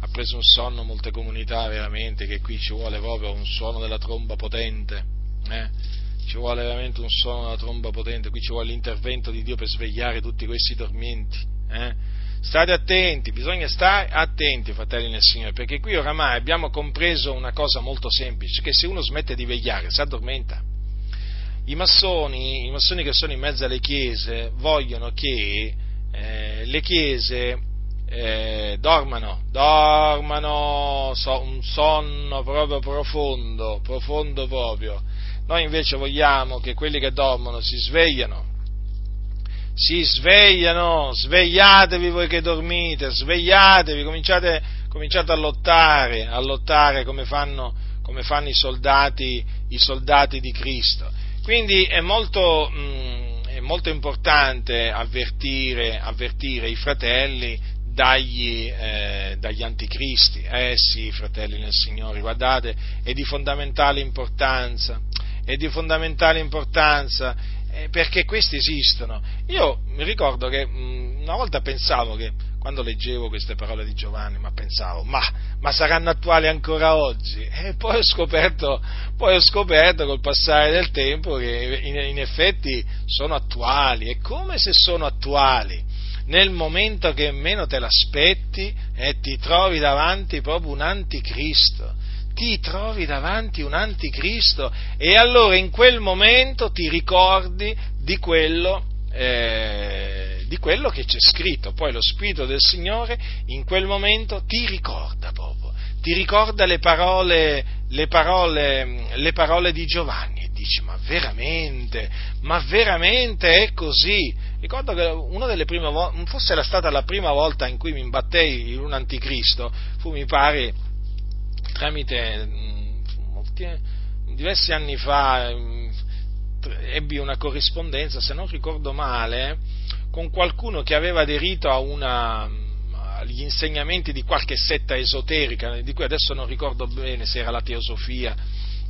ha preso un sonno molte comunità veramente, che qui ci vuole proprio un suono della tromba potente, eh? ci vuole veramente un suono della tromba potente, qui ci vuole l'intervento di Dio per svegliare tutti questi dormienti. Eh? State attenti, bisogna stare attenti, fratelli nel Signore, perché qui oramai abbiamo compreso una cosa molto semplice, che se uno smette di vegliare si addormenta i massoni, i massoni che sono in mezzo alle chiese vogliono che eh, le chiese eh, dormano, dormano so, un sonno proprio profondo, profondo proprio. Noi invece vogliamo che quelli che dormono si svegliano, si svegliano, svegliatevi voi che dormite, svegliatevi, cominciate, cominciate a lottare, a lottare come fanno, come fanno i, soldati, i soldati di Cristo. Quindi è molto, mh, mm, è molto importante avvertire, avvertire, i fratelli dagli, eh, dagli, anticristi. Eh sì, fratelli nel Signore, guardate, è di fondamentale importanza, è di fondamentale importanza eh, perché questi esistono. Io mi ricordo che mh, mm, una volta pensavo che quando leggevo queste parole di Giovanni, ma pensavo, ma, ma saranno attuali ancora oggi? E poi ho scoperto, poi ho scoperto col passare del tempo che in, in effetti sono attuali, è come se sono attuali. Nel momento che meno te l'aspetti eh, ti trovi davanti proprio un anticristo ti trovi davanti un anticristo e allora in quel momento ti ricordi di quello eh, di quello che c'è scritto. Poi lo Spirito del Signore in quel momento ti ricorda proprio, ti ricorda le parole, le parole, le parole di Giovanni e dici ma veramente, ma veramente è così. Ricordo che una delle prime volte, forse era stata la prima volta in cui mi imbattei in un anticristo, fu mi pare tramite molti, diversi anni fa ebbi una corrispondenza, se non ricordo male, con qualcuno che aveva aderito a una, agli insegnamenti di qualche setta esoterica, di cui adesso non ricordo bene se era la teosofia,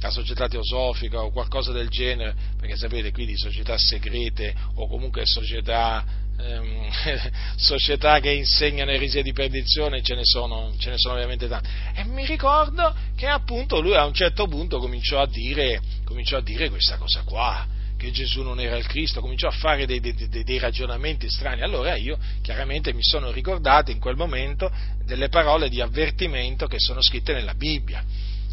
la società teosofica o qualcosa del genere, perché sapete qui di società segrete o comunque società, ehm, società che insegnano eresie di perdizione ce ne, sono, ce ne sono veramente tante. E mi ricordo che appunto lui a un certo punto cominciò a dire, cominciò a dire questa cosa qua che Gesù non era il Cristo, cominciò a fare dei, dei, dei, ragionamenti strani. Allora io chiaramente mi sono ricordato in quel momento delle parole di avvertimento che sono scritte nella Bibbia.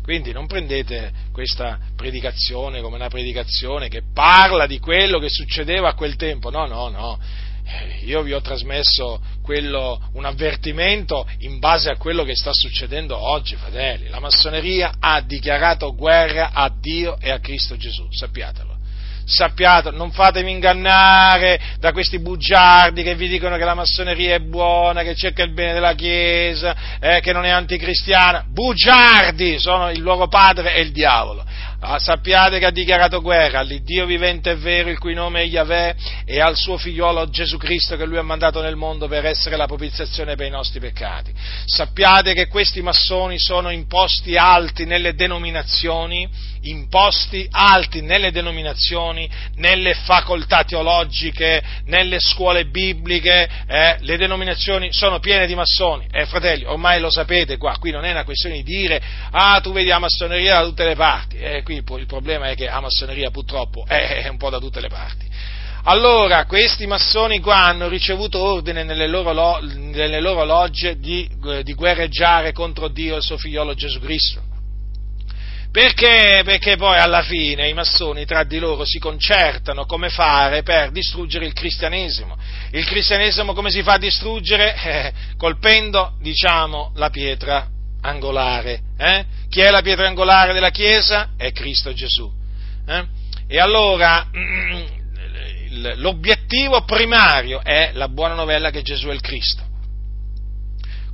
Quindi non prendete questa predicazione come una predicazione che parla di quello che succedeva a quel tempo. No, no, no. Eh, io vi ho trasmesso quello, un avvertimento in base a quello che sta succedendo oggi, fratelli. La massoneria ha dichiarato guerra a Dio e a Cristo Gesù, sappiatelo sappiate, non fatevi ingannare da questi bugiardi che vi dicono che la massoneria è buona, che cerca il bene della Chiesa, eh, che non è anticristiana. Bugiardi! Sono il loro padre e il diavolo. Ah, sappiate che ha dichiarato guerra all'Iddio vivente e vero, il cui nome è Yahweh, e al suo figliolo Gesù Cristo che lui ha mandato nel mondo per essere la propiziazione per i nostri peccati. Sappiate che questi massoni sono imposti alti nelle denominazioni, imposti alti nelle denominazioni, nelle facoltà teologiche, nelle scuole bibliche, eh, le denominazioni sono piene di massoni. Eh, fratelli, ormai lo sapete qua, qui non è una questione di dire, ah, tu vedi la massoneria da tutte le parti. Eh, qui il problema è che la massoneria purtroppo è un po' da tutte le parti. Allora, questi massoni qua hanno ricevuto ordine nelle loro, lo, nelle loro logge di, di guerreggiare contro Dio e il suo figliolo Gesù Cristo. Perché? Perché poi alla fine i massoni tra di loro si concertano come fare per distruggere il cristianesimo. Il cristianesimo come si fa a distruggere? Eh, colpendo, diciamo, la pietra angolare. Eh? Chi è la pietra angolare della Chiesa? È Cristo Gesù. Eh? E allora l'obiettivo primario è la buona novella che Gesù è il Cristo.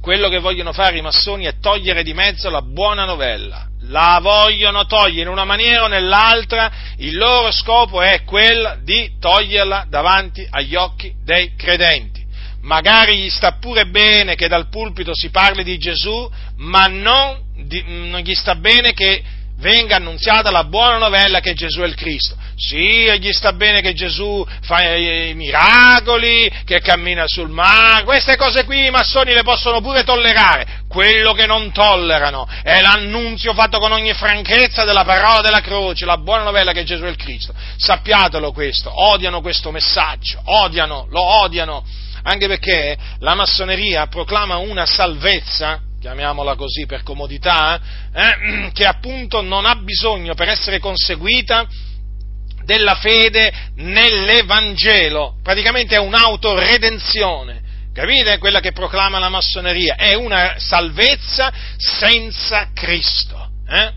Quello che vogliono fare i massoni è togliere di mezzo la buona novella, la vogliono togliere in una maniera o nell'altra, il loro scopo è quello di toglierla davanti agli occhi dei credenti. Magari gli sta pure bene che dal pulpito si parli di Gesù, ma non, di, non gli sta bene che venga annunziata la buona novella che Gesù è il Cristo. Sì, gli sta bene che Gesù fa i miracoli, che cammina sul mare, queste cose qui i massoni le possono pure tollerare. Quello che non tollerano è l'annunzio fatto con ogni franchezza della parola della croce, la buona novella che Gesù è il Cristo. Sappiatelo questo, odiano questo messaggio, odiano, lo odiano, anche perché la massoneria proclama una salvezza chiamiamola così per comodità, eh, che appunto non ha bisogno per essere conseguita della fede nell'Evangelo, praticamente è un'autoredenzione. Capite? Quella che proclama la massoneria è una salvezza senza Cristo. Eh?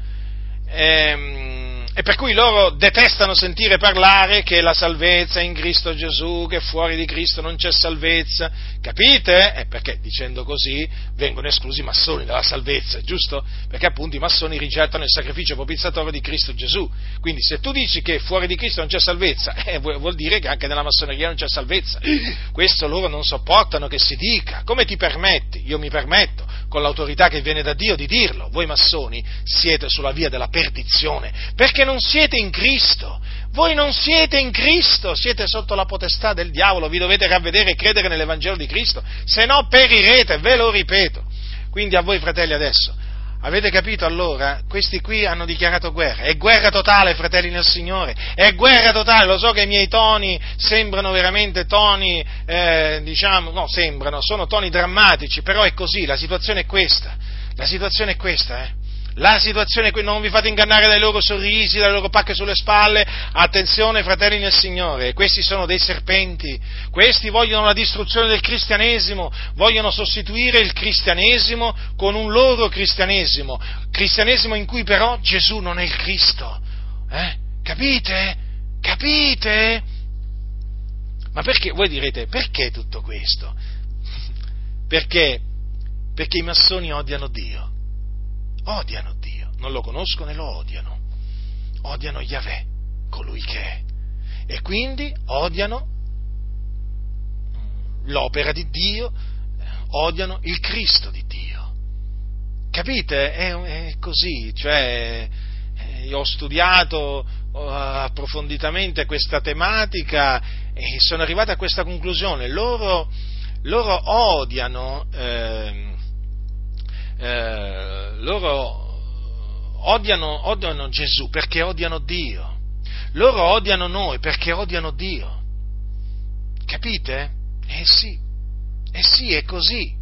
Ehm, e per cui loro detestano sentire parlare che la salvezza è in Cristo Gesù, che fuori di Cristo non c'è salvezza. Capite? E perché dicendo così vengono esclusi i massoni dalla salvezza, giusto? Perché appunto i massoni rigettano il sacrificio propiziatorio di Cristo Gesù. Quindi se tu dici che fuori di Cristo non c'è salvezza, eh, vuol dire che anche nella massoneria non c'è salvezza. Questo loro non sopportano che si dica. Come ti permetti? Io mi permetto, con l'autorità che viene da Dio, di dirlo. Voi massoni siete sulla via della perdizione. Perché non siete in Cristo. Voi non siete in Cristo, siete sotto la potestà del diavolo, vi dovete ravvedere e credere nell'Evangelo di Cristo, se no perirete, ve lo ripeto. Quindi a voi fratelli adesso, avete capito allora? Questi qui hanno dichiarato guerra, è guerra totale fratelli nel Signore, è guerra totale, lo so che i miei toni sembrano veramente toni, eh, diciamo, no, sembrano, sono toni drammatici, però è così, la situazione è questa, la situazione è questa, eh. La situazione non vi fate ingannare dai loro sorrisi, dalle loro pacche sulle spalle. Attenzione, fratelli nel Signore, questi sono dei serpenti. Questi vogliono la distruzione del cristianesimo, vogliono sostituire il cristianesimo con un loro cristianesimo. Cristianesimo in cui però Gesù non è il Cristo. Eh? Capite? Capite? Ma perché? Voi direte, perché tutto questo? Perché? Perché i massoni odiano Dio odiano Dio, non lo conoscono e lo odiano. Odiano Yahweh, colui che è. E quindi odiano l'opera di Dio, odiano il Cristo di Dio. Capite? È, è così, cioè, eh, io ho studiato approfonditamente questa tematica e sono arrivato a questa conclusione. Loro, loro odiano eh, eh, loro odiano, odiano Gesù perché odiano Dio. Loro odiano noi perché odiano Dio. Capite? Eh sì, eh sì, è così,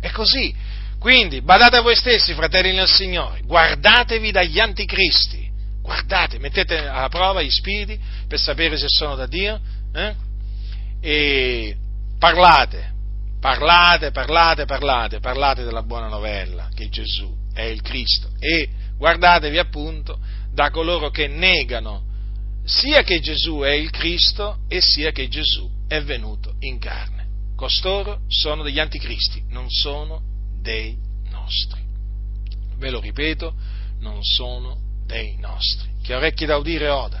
è così. Quindi, badate a voi stessi, fratelli nel Signore, guardatevi dagli anticristi, guardate, mettete alla prova gli spiriti per sapere se sono da Dio, eh? e parlate, Parlate, parlate, parlate, parlate della buona novella che Gesù è il Cristo e guardatevi appunto da coloro che negano sia che Gesù è il Cristo e sia che Gesù è venuto in carne. Costoro sono degli anticristi, non sono dei nostri. Ve lo ripeto, non sono dei nostri. Chi ha orecchi da udire oda.